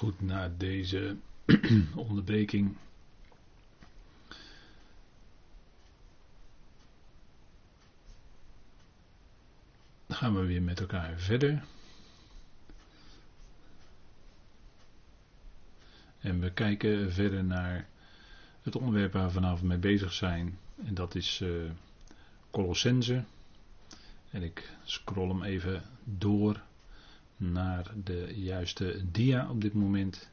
Goed, na deze onderbreking gaan we weer met elkaar verder. En we kijken verder naar het onderwerp waar we vanavond mee bezig zijn. En dat is uh, Colossense. En ik scroll hem even door naar de juiste dia op dit moment.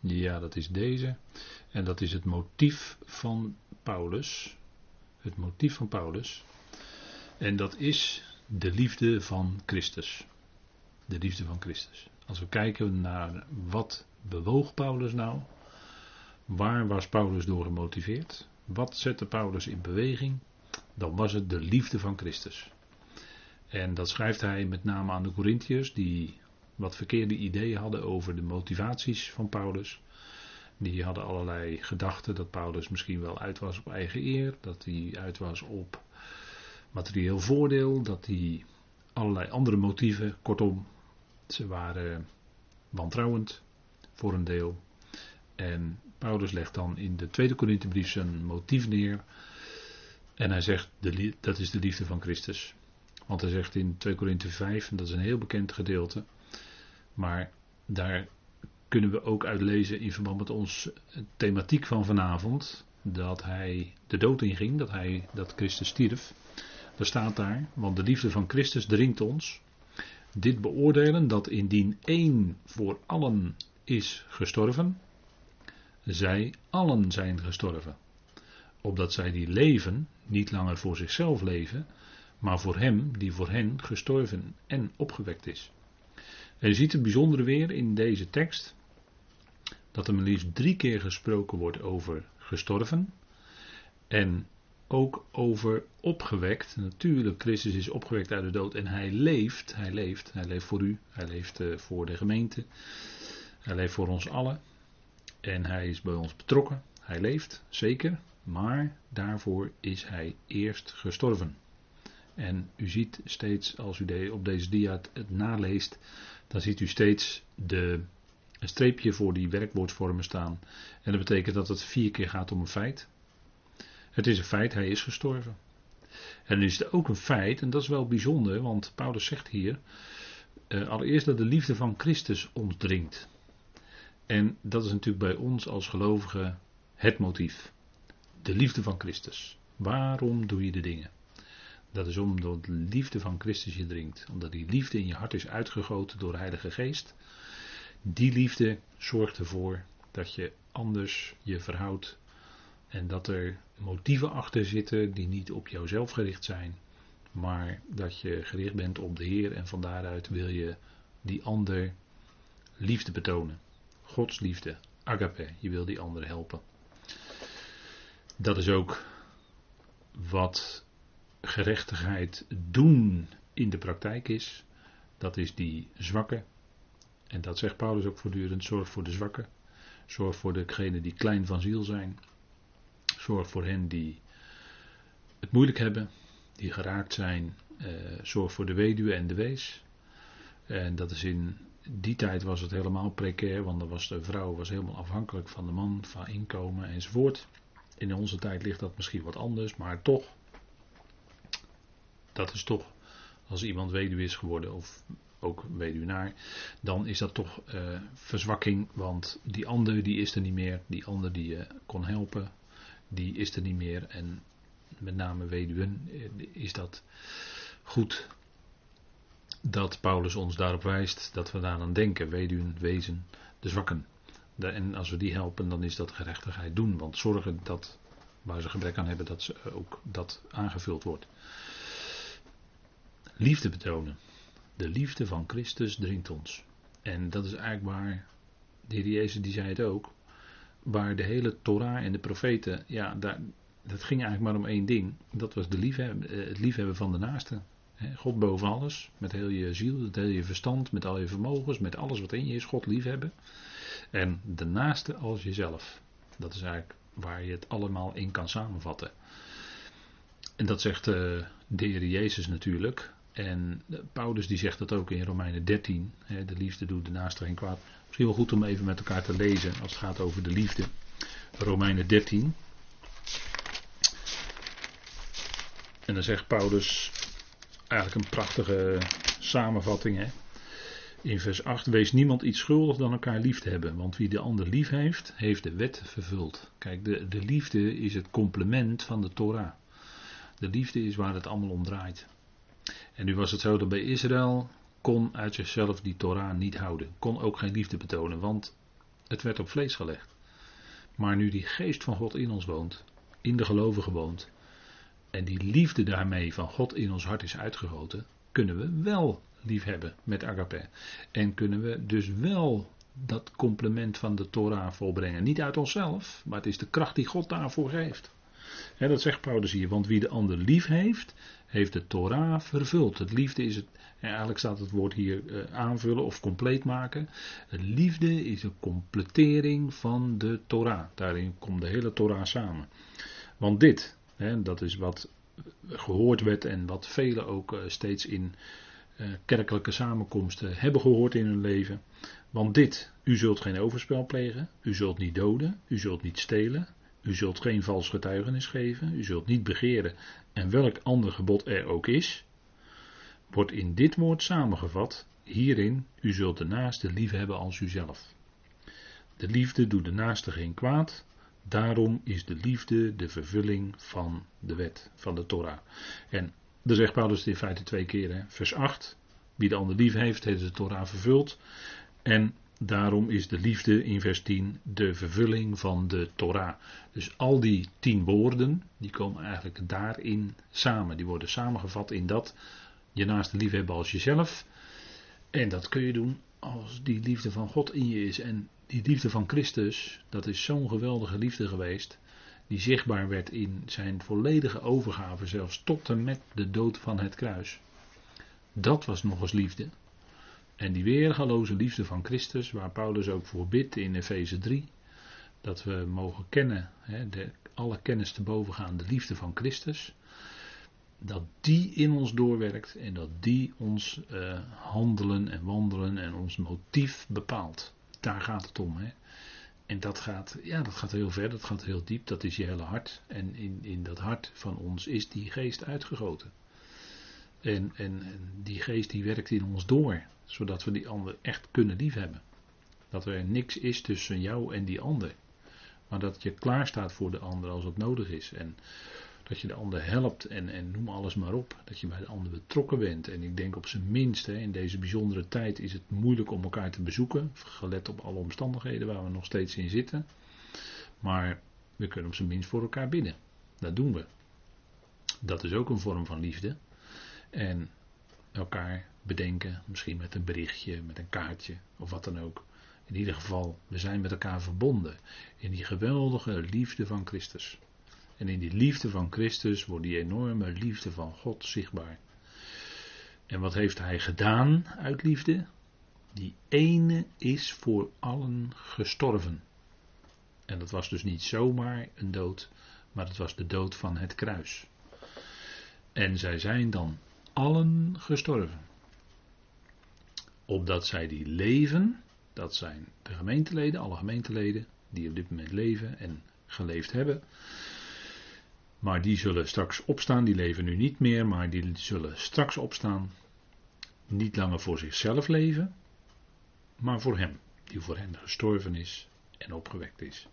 Ja, dat is deze. En dat is het motief van Paulus. Het motief van Paulus. En dat is de liefde van Christus. De liefde van Christus. Als we kijken naar wat bewoog Paulus nou? Waar was Paulus door gemotiveerd? Wat zette Paulus in beweging? Dan was het de liefde van Christus. En dat schrijft hij met name aan de Corinthiërs, die wat verkeerde ideeën hadden over de motivaties van Paulus. Die hadden allerlei gedachten dat Paulus misschien wel uit was op eigen eer, dat hij uit was op materieel voordeel, dat hij allerlei andere motieven, kortom, ze waren wantrouwend voor een deel. En Paulus legt dan in de tweede Korinthebrief zijn motief neer. En hij zegt, dat is de liefde van Christus. Want hij zegt in 2 Korinthe 5, en dat is een heel bekend gedeelte, maar daar kunnen we ook uitlezen in verband met onze thematiek van vanavond, dat hij de dood inging, dat, hij, dat Christus stierf. Daar staat daar, want de liefde van Christus dringt ons. Dit beoordelen dat indien één voor allen is gestorven, zij allen zijn gestorven. Opdat zij die leven niet langer voor zichzelf leven, maar voor hem die voor hen gestorven en opgewekt is. En je ziet het bijzondere weer in deze tekst, dat er maar liefst drie keer gesproken wordt over gestorven en ook over opgewekt. Natuurlijk, Christus is opgewekt uit de dood en hij leeft, hij leeft, hij leeft voor u, hij leeft eh, voor de gemeente, hij leeft voor ons allen en hij is bij ons betrokken, hij leeft, zeker, maar daarvoor is hij eerst gestorven. En u ziet steeds, als u op deze dia het naleest, dan ziet u steeds de, een streepje voor die werkwoordvormen staan. En dat betekent dat het vier keer gaat om een feit. Het is een feit, hij is gestorven. En dan is het ook een feit, en dat is wel bijzonder, want Paulus zegt hier, uh, allereerst dat de liefde van Christus ons dringt. En dat is natuurlijk bij ons als gelovigen het motief. De liefde van Christus. Waarom doe je de dingen? Dat is omdat de liefde van Christus je dringt. Omdat die liefde in je hart is uitgegoten door de Heilige Geest. Die liefde zorgt ervoor dat je anders je verhoudt. En dat er motieven achter zitten die niet op jouzelf gericht zijn. Maar dat je gericht bent op de Heer en van daaruit wil je die ander liefde betonen. Gods liefde, agape, je wil die ander helpen. Dat is ook wat gerechtigheid doen in de praktijk is, dat is die zwakke. En dat zegt Paulus ook voortdurend: zorg voor de zwakke. Zorg voor degenen die klein van ziel zijn. Zorg voor hen die het moeilijk hebben, die geraakt zijn. Eh, zorg voor de weduwe en de wees. En dat is in die tijd was het helemaal precair, want dan was de vrouw was helemaal afhankelijk van de man, van inkomen enzovoort. In onze tijd ligt dat misschien wat anders, maar toch dat is toch, als iemand weduwe is geworden of ook weduwnaar, dan is dat toch uh, verzwakking, want die ander die is er niet meer, die ander die je kon helpen, die is er niet meer en met name weduwen eh, is dat goed dat Paulus ons daarop wijst dat we daaraan denken, weduwen, wezen, de zwakken. En als we die helpen, dan is dat gerechtigheid doen, want zorgen dat waar ze gebrek aan hebben, dat ze ook dat aangevuld wordt liefde betonen. De liefde van Christus dringt ons. En dat is eigenlijk waar, de heer Jezus die zei het ook, waar de hele Torah en de profeten, ja, daar, dat ging eigenlijk maar om één ding. Dat was de liefhebben, eh, het liefhebben van de naaste. God boven alles, met heel je ziel, met heel je verstand, met al je vermogens, met alles wat in je is, God liefhebben. En de naaste als jezelf. Dat is eigenlijk waar je het allemaal in kan samenvatten. En dat zegt uh, de Heer Jezus natuurlijk. En Paulus die zegt dat ook in Romeinen 13. Hè, de liefde doet de naaste geen kwaad. Misschien wel goed om even met elkaar te lezen als het gaat over de liefde. Romeinen 13. En dan zegt Paulus eigenlijk een prachtige samenvatting. Hè? In vers 8: Wees niemand iets schuldig dan elkaar lief te hebben. Want wie de ander lief heeft, heeft de wet vervuld. Kijk, de, de liefde is het complement van de Torah. De liefde is waar het allemaal om draait. En nu was het zo dat bij Israël kon uit zichzelf die Torah niet houden. Kon ook geen liefde betonen, want het werd op vlees gelegd. Maar nu die geest van God in ons woont, in de gelovigen woont, en die liefde daarmee van God in ons hart is uitgegoten, kunnen we wel lief hebben met agape. En kunnen we dus wel dat complement van de Torah volbrengen. Niet uit onszelf, maar het is de kracht die God daarvoor geeft. Dat zegt Paulus hier, want wie de ander lief heeft, heeft de Torah vervuld. Het liefde is het, eigenlijk staat het woord hier uh, aanvullen of compleet maken. Liefde is een completering van de Torah. Daarin komt de hele Torah samen. Want dit, dat is wat gehoord werd en wat velen ook uh, steeds in uh, kerkelijke samenkomsten hebben gehoord in hun leven. Want dit, u zult geen overspel plegen, u zult niet doden, u zult niet stelen, u zult geen vals getuigenis geven, u zult niet begeren en welk ander gebod er ook is, wordt in dit woord samengevat, hierin, u zult de naaste lief hebben als uzelf. De liefde doet de naaste geen kwaad, daarom is de liefde de vervulling van de wet, van de Torah. En daar zegt Paulus het in feite twee keer, vers 8, wie de ander lief heeft, heeft de Torah vervuld. En Daarom is de liefde in vers 10 de vervulling van de Torah. Dus al die tien woorden, die komen eigenlijk daarin samen. Die worden samengevat in dat je naast de liefde hebben als jezelf. En dat kun je doen als die liefde van God in je is. En die liefde van Christus, dat is zo'n geweldige liefde geweest. Die zichtbaar werd in zijn volledige overgave, zelfs tot en met de dood van het kruis. Dat was nog eens liefde. En die weergaloze liefde van Christus, waar Paulus ook voor bidt in Efeze 3, dat we mogen kennen, hè, de, alle kennis te boven gaan, de liefde van Christus, dat die in ons doorwerkt en dat die ons uh, handelen en wandelen en ons motief bepaalt. Daar gaat het om. Hè. En dat gaat, ja, dat gaat heel ver, dat gaat heel diep, dat is je hele hart. En in, in dat hart van ons is die geest uitgegoten. En, en, en die geest die werkt in ons door zodat we die ander echt kunnen liefhebben. Dat er niks is tussen jou en die ander. Maar dat je klaar staat voor de ander als het nodig is. En dat je de ander helpt en, en noem alles maar op. Dat je bij de ander betrokken bent. En ik denk op zijn minst, hè, in deze bijzondere tijd is het moeilijk om elkaar te bezoeken. Gelet op alle omstandigheden waar we nog steeds in zitten. Maar we kunnen op zijn minst voor elkaar bidden. Dat doen we. Dat is ook een vorm van liefde. En elkaar bedenken. Misschien met een berichtje, met een kaartje of wat dan ook. In ieder geval, we zijn met elkaar verbonden in die geweldige liefde van Christus. En in die liefde van Christus wordt die enorme liefde van God zichtbaar. En wat heeft hij gedaan uit liefde? Die ene is voor allen gestorven. En dat was dus niet zomaar een dood, maar het was de dood van het kruis. En zij zijn dan allen gestorven opdat zij die leven, dat zijn de gemeenteleden, alle gemeenteleden die op dit moment leven en geleefd hebben. Maar die zullen straks opstaan, die leven nu niet meer, maar die zullen straks opstaan. Niet langer voor zichzelf leven, maar voor Hem, die voor hen gestorven is en opgewekt is.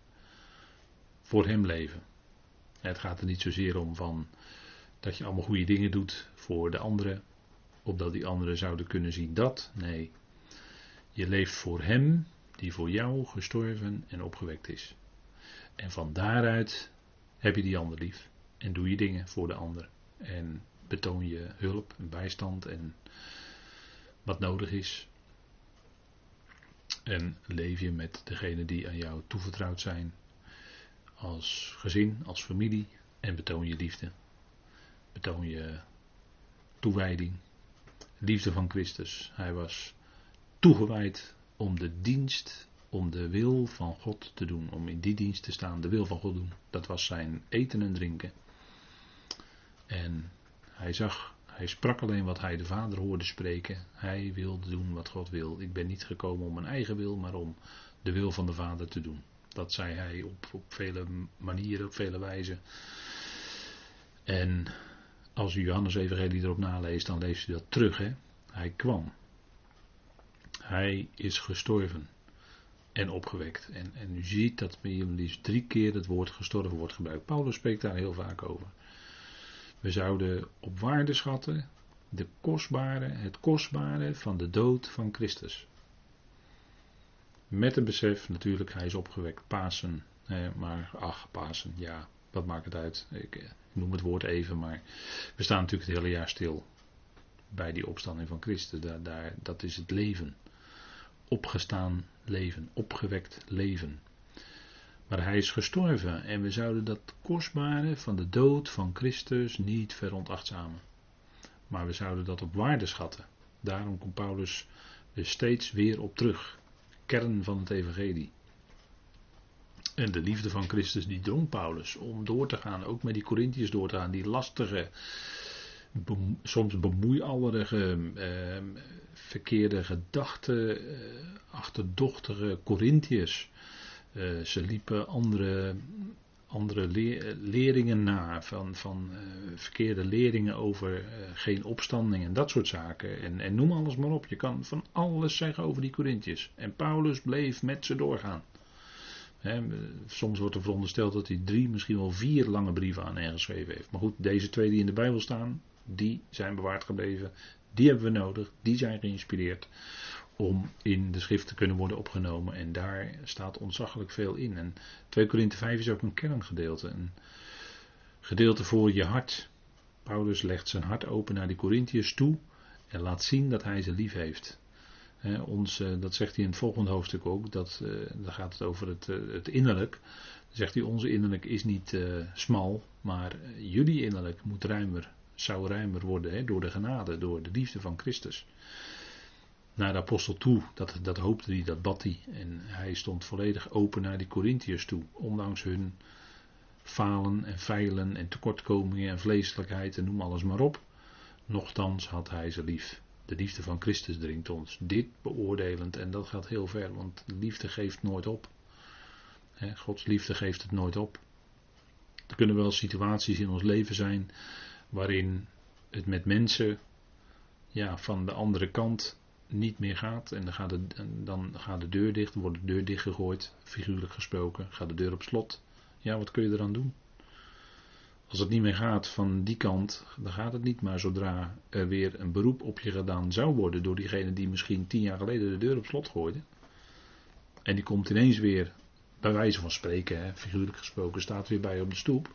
Voor Hem leven. Het gaat er niet zozeer om van dat je allemaal goede dingen doet voor de anderen, opdat die anderen zouden kunnen zien dat. Nee, je leeft voor Hem die voor jou gestorven en opgewekt is. En van daaruit heb je die ander lief en doe je dingen voor de ander. En betoon je hulp en bijstand en wat nodig is. En leef je met degene die aan jou toevertrouwd zijn, als gezin, als familie, en betoon je liefde. Betoon je toewijding liefde van Christus. Hij was toegewijd om de dienst, om de wil van God te doen, om in die dienst te staan, de wil van God doen. Dat was zijn eten en drinken. En hij zag, Hij sprak alleen wat hij de Vader hoorde spreken. Hij wilde doen wat God wil. Ik ben niet gekomen om mijn eigen wil, maar om de wil van de Vader te doen. Dat zei hij op, op vele manieren, op vele wijzen. En als u Johannes Evangelie erop naleest, dan leest u dat terug. Hè? Hij kwam. Hij is gestorven en opgewekt. En, en u ziet dat hem liefst drie keer het woord gestorven wordt gebruikt. Paulus spreekt daar heel vaak over. We zouden op waarde schatten de kostbare, het kostbare van de dood van Christus. Met het besef natuurlijk, hij is opgewekt, Pasen. maar ach, Pasen, ja, wat maakt het uit? Ik, ik noem het woord even, maar we staan natuurlijk het hele jaar stil bij die opstanding van Christus. Daar, daar, dat is het leven. Opgestaan leven, opgewekt leven. Maar hij is gestorven en we zouden dat kostbare van de dood van Christus niet veronachtzamen. Maar we zouden dat op waarde schatten. Daarom komt Paulus er steeds weer op terug. Kern van het evangelie. En de liefde van Christus die drong Paulus om door te gaan, ook met die Corinthiërs door te gaan, die lastige, soms bemoeiallerige, eh, verkeerde gedachten, eh, achterdochtige Corinthiërs. Eh, ze liepen andere, andere leringen na, van, van uh, verkeerde leringen over uh, geen opstanding en dat soort zaken. En, en noem alles maar op. Je kan van alles zeggen over die Corinthiërs. En Paulus bleef met ze doorgaan. Soms wordt er verondersteld dat hij drie, misschien wel vier lange brieven aan hen geschreven heeft. Maar goed, deze twee die in de Bijbel staan, die zijn bewaard gebleven. Die hebben we nodig, die zijn geïnspireerd om in de schrift te kunnen worden opgenomen. En daar staat ontzaglijk veel in. En 2 Korinthe 5 is ook een kerngedeelte. Een gedeelte voor je hart. Paulus legt zijn hart open naar die Corinthiërs toe en laat zien dat hij ze lief heeft. Ons, eh, dat zegt hij in het volgende hoofdstuk ook, dat, uh, dan gaat het over het, uh, het innerlijk. Dan zegt hij, onze innerlijk is niet smal, maar jullie innerlijk moet ruimer, zou ruimer worden door de genade, door de liefde van Christus naar de apostel toe. Dat, dat hoopte hij, dat bad hij. En hij stond volledig open naar die Corinthiërs toe. Ondanks hun falen en feilen en tekortkomingen en vleeselijkheid en noem alles maar op. Nochtans had hij ze lief. De liefde van Christus dringt ons. Dit beoordelend en dat gaat heel ver, want liefde geeft nooit op. Gods liefde geeft het nooit op. Er kunnen wel situaties in ons leven zijn waarin het met mensen ja, van de andere kant niet meer gaat en dan gaat, de, dan gaat de deur dicht, wordt de deur dichtgegooid, figuurlijk gesproken, gaat de deur op slot. Ja, wat kun je eraan doen? Als het niet meer gaat van die kant, dan gaat het niet. Maar zodra er weer een beroep op je gedaan zou worden door diegene die misschien tien jaar geleden de deur op slot gooide. En die komt ineens weer, bij wijze van spreken, hè, figuurlijk gesproken, staat weer bij je op de stoep.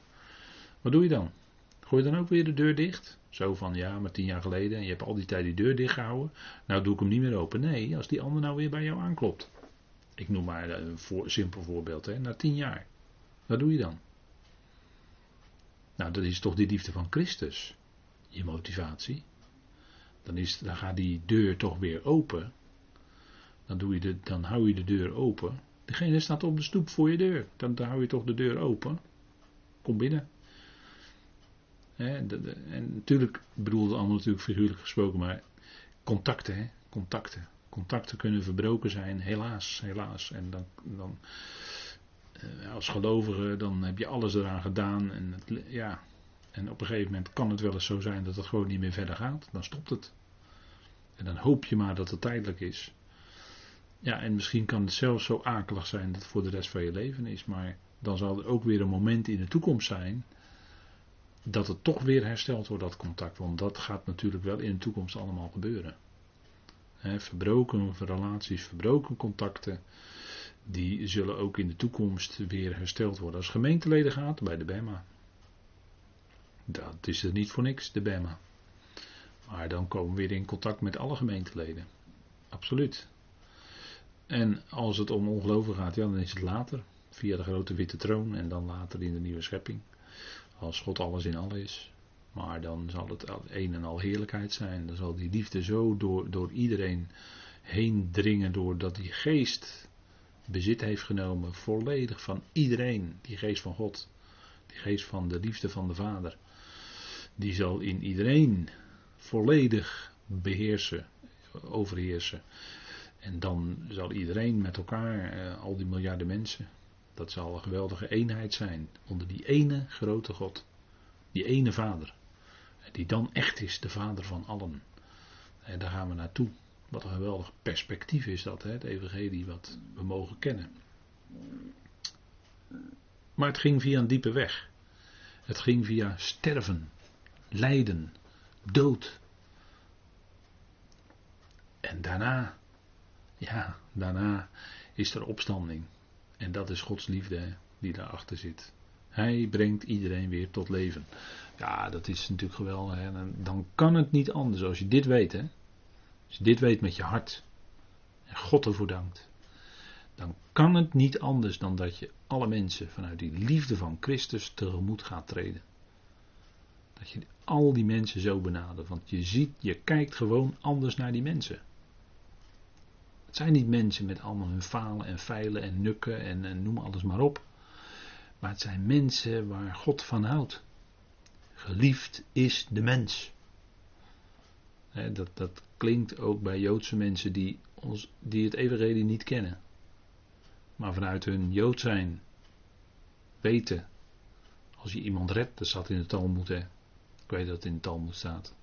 Wat doe je dan? Gooi je dan ook weer de deur dicht? Zo van ja, maar tien jaar geleden en je hebt al die tijd die deur dicht gehouden. Nou doe ik hem niet meer open. Nee, als die ander nou weer bij jou aanklopt. Ik noem maar een voor, simpel voorbeeld. Hè. Na tien jaar. Wat doe je dan? Nou, dat is toch die liefde van Christus. Je motivatie. Dan, is, dan gaat die deur toch weer open. Dan, doe je de, dan hou je de deur open. Degene staat op de stoep voor je deur. Dan, dan hou je toch de deur open. Kom binnen en natuurlijk bedoelde allemaal natuurlijk figuurlijk gesproken, maar contacten, hè, contacten. Contacten kunnen verbroken zijn, helaas, helaas. En dan, dan als gelovige, dan heb je alles eraan gedaan. En, het, ja, en op een gegeven moment kan het wel eens zo zijn dat het gewoon niet meer verder gaat. Dan stopt het. En dan hoop je maar dat het tijdelijk is. Ja, en misschien kan het zelfs zo akelig zijn dat het voor de rest van je leven is. Maar dan zal er ook weer een moment in de toekomst zijn dat het toch weer hersteld wordt, dat contact. Want dat gaat natuurlijk wel in de toekomst allemaal gebeuren. verbroken relaties, verbroken contacten, die zullen ook in de toekomst weer hersteld worden. Als gemeenteleden gaat, bij de BEMA. Dat is er niet voor niks, de BEMA. Maar dan komen we weer in contact met alle gemeenteleden. Absoluut. En als het om ongeloven gaat, ja, dan is het later. Via de grote witte troon en dan later in de nieuwe schepping. Als God alles in alles is. Maar dan zal het een en al heerlijkheid zijn. Dan zal die liefde zo door, door iedereen heen dringen. Doordat die geest bezit heeft genomen. Volledig van iedereen. Die geest van God. Die geest van de liefde van de Vader. Die zal in iedereen volledig beheersen, overheersen. En dan zal iedereen met elkaar, eh, al die miljarden mensen, dat zal een geweldige eenheid zijn onder die ene grote God, die ene Vader, die dan echt is de Vader van allen. En daar gaan we naartoe. Wat een geweldig perspectief is dat, hè? het Evangelie wat we mogen kennen. Maar het ging via een diepe weg. Het ging via sterven, lijden, dood. En daarna, ja, daarna is er opstanding. En dat is Gods liefde die daarachter zit. Hij brengt iedereen weer tot leven. Ja, dat is natuurlijk geweldig. Hè? Dan kan het niet anders als je dit weet. Hè? Als je dit weet met je hart. En God ervoor dankt. Dan kan het niet anders dan dat je alle mensen vanuit die liefde van Christus tegemoet gaat treden. Dat je al die mensen zo benadert. Want je ziet, je kijkt gewoon anders naar die mensen. Het zijn niet mensen met allemaal hun falen en feilen en nukken en, noem alles maar op. Maar het zijn mensen waar God van houdt. Geliefd is de mens. dat, dat klinkt ook bij Joodse mensen die, ons, die het evangelie niet kennen. Maar vanuit hun Jood zijn weten. Als je iemand redt, dat staat in de Talmud hè. Ik weet dat het in de Talmud staat.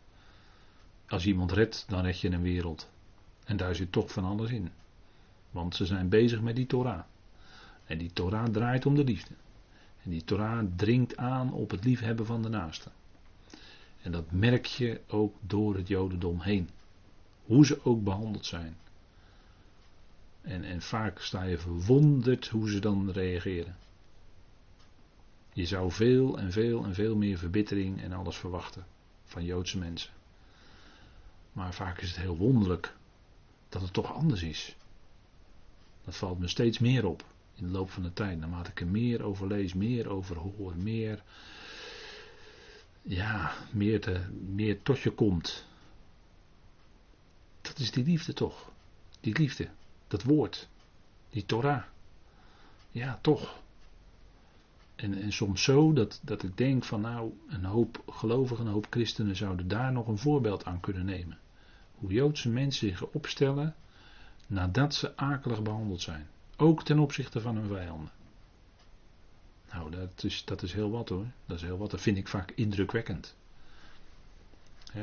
Als je iemand redt, dan red je een wereld. En daar zit toch van alles in. Want ze zijn bezig met die Torah. En die Torah draait om de liefde. En die Torah dringt aan op het liefhebben van de naaste. En dat merk je ook door het Jodendom heen. Hoe ze ook behandeld zijn. En, en vaak sta je verwonderd hoe ze dan reageren. Je zou veel en veel en veel meer verbittering en alles verwachten van Joodse mensen. Maar vaak is het heel wonderlijk dat het toch anders is. Dat valt me steeds meer op in de loop van de tijd. Naarmate ik er meer over lees, meer over hoor, meer, ja, meer, te, meer tot je komt. Dat is die liefde toch? Die liefde, dat woord, die Torah. Ja, toch. En, en soms zo dat, dat ik denk van nou, een hoop gelovigen, een hoop christenen zouden daar nog een voorbeeld aan kunnen nemen. Hoe Joodse mensen zich opstellen nadat ze akelig behandeld zijn. Ook ten opzichte van hun vijanden. Nou, dat is, dat is heel wat hoor. Dat is heel wat. Dat vind ik vaak indrukwekkend.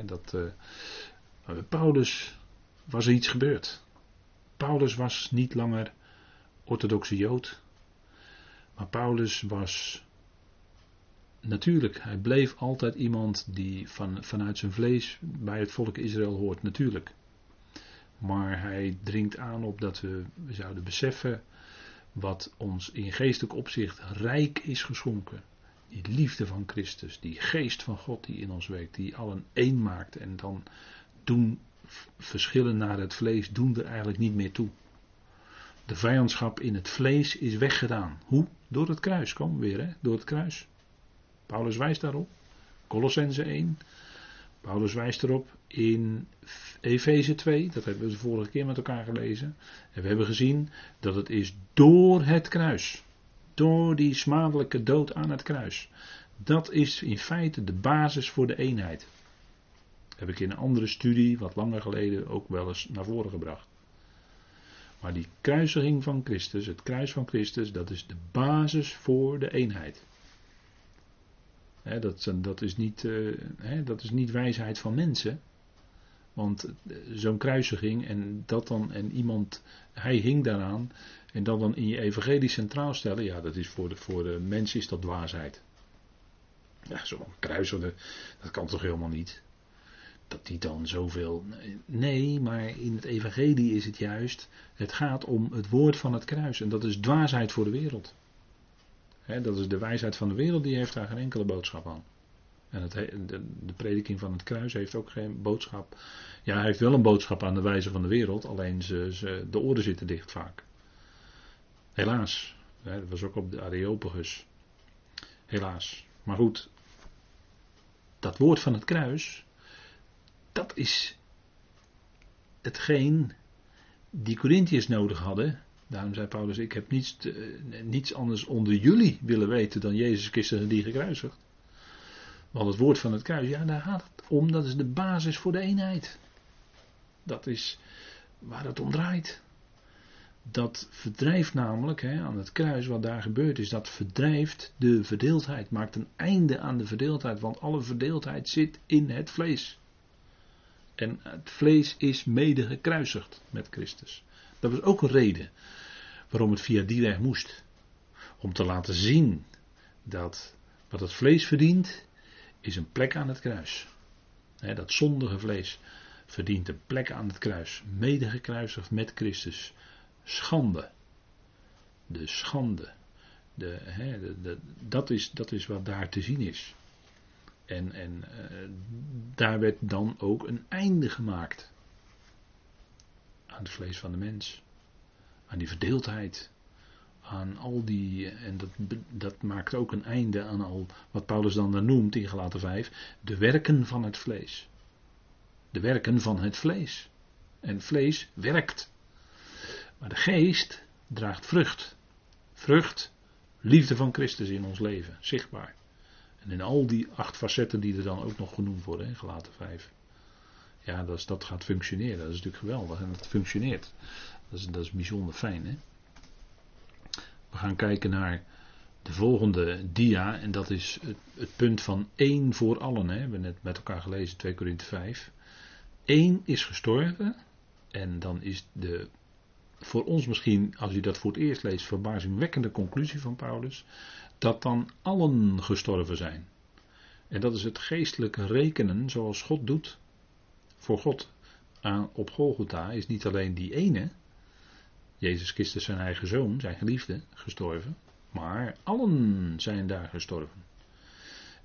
dat, uh, Paulus was er iets gebeurd. Paulus was niet langer orthodoxe Jood. Maar Paulus was. Natuurlijk, hij bleef altijd iemand die van, vanuit zijn vlees bij het volk Israël hoort, natuurlijk. Maar hij dringt aan op dat we, zouden beseffen wat ons in geestelijk opzicht rijk is geschonken. Die liefde van Christus, die geest van God die in ons werkt, die allen één maakt. En dan doen verschillen naar het vlees, doen er eigenlijk niet meer toe. De vijandschap in het vlees is weggedaan. Hoe? Door het kruis. Kom weer, hè? Door het kruis. Paulus wijst daarop. Colossense 1. Paulus wijst erop in Efeze 2, dat hebben we de vorige keer met elkaar gelezen. En we hebben gezien dat het is door het kruis. Door die smadelijke dood aan het kruis. Dat is in feite de basis voor de eenheid. Heb ik in een andere studie, wat langer geleden, ook wel eens naar voren gebracht. Maar die kruisiging van Christus, het kruis van Christus, dat is de basis voor de eenheid dat, dat, is niet, eh, dat is niet wijsheid van mensen. Want eh, zo'n kruisiging en dat dan en iemand, hij hing daaraan en dat dan in je evangelie centraal stellen, ja, dat is voor de, voor de mens is dat dwaasheid. Ja, zo'n kruisende, dat kan toch helemaal niet. Dat die dan zoveel. Nee, maar in het evangelie is het juist, het gaat om het woord van het kruis en dat is dwaasheid voor de wereld dat is de wijsheid van de wereld, die heeft daar geen enkele boodschap aan. En het, de, prediking van het kruis heeft ook geen boodschap. Ja, hij heeft wel een boodschap aan de wijze van de wereld, alleen ze, ze, de oren zitten dicht vaak. Helaas. dat was ook op de Areopagus. Helaas. Maar goed, dat woord van het kruis, dat is hetgeen die Corinthiërs nodig hadden Daarom zei Paulus, ik heb niets, niets anders onder jullie willen weten dan Jezus Christus en die gekruisigd. Want het woord van het kruis, ja, daar gaat het om. Dat is de basis voor de eenheid. Dat is waar het om draait. Dat verdrijft namelijk hè, aan het kruis, wat daar gebeurd is, dat verdrijft de verdeeldheid. Maakt een einde aan de verdeeldheid, want alle verdeeldheid zit in het vlees. En het vlees is mede gekruisigd met Christus. Dat was ook een reden waarom het via die weg moest. Om te laten zien dat wat het vlees verdient, is een plek aan het kruis. dat zondige vlees verdient een plek aan het kruis. Mede gekruisigd met Christus. Schande. De schande. De, dat, is, dat is wat daar te zien is. En, en uh, daar werd dan ook een einde gemaakt aan het vlees van de mens. Aan die verdeeldheid. Aan al die, en dat, dat maakt ook een einde aan al wat Paulus dan noemt in Galaten 5, de werken van het vlees. De werken van het vlees. En vlees werkt. Maar de geest draagt vrucht. Vrucht, liefde van Christus in ons leven, zichtbaar. En in al die acht facetten die er dan ook nog genoemd worden, gelaten 5. Ja, dat, dat gaat functioneren. Dat is natuurlijk geweldig en het functioneert. Dat is, dat is bijzonder fijn. Hè? We gaan kijken naar de volgende dia. En dat is het, het punt van één voor allen. Hè? We hebben net met elkaar gelezen, 2 Korinthe 5. Eén is gestorven. En dan is de, voor ons misschien, als u dat voor het eerst leest, verbazingwekkende conclusie van Paulus dat dan allen gestorven zijn. En dat is het geestelijke rekenen zoals God doet. Voor God op Golgotha is niet alleen die ene, Jezus Christus zijn eigen zoon, zijn geliefde, gestorven, maar allen zijn daar gestorven.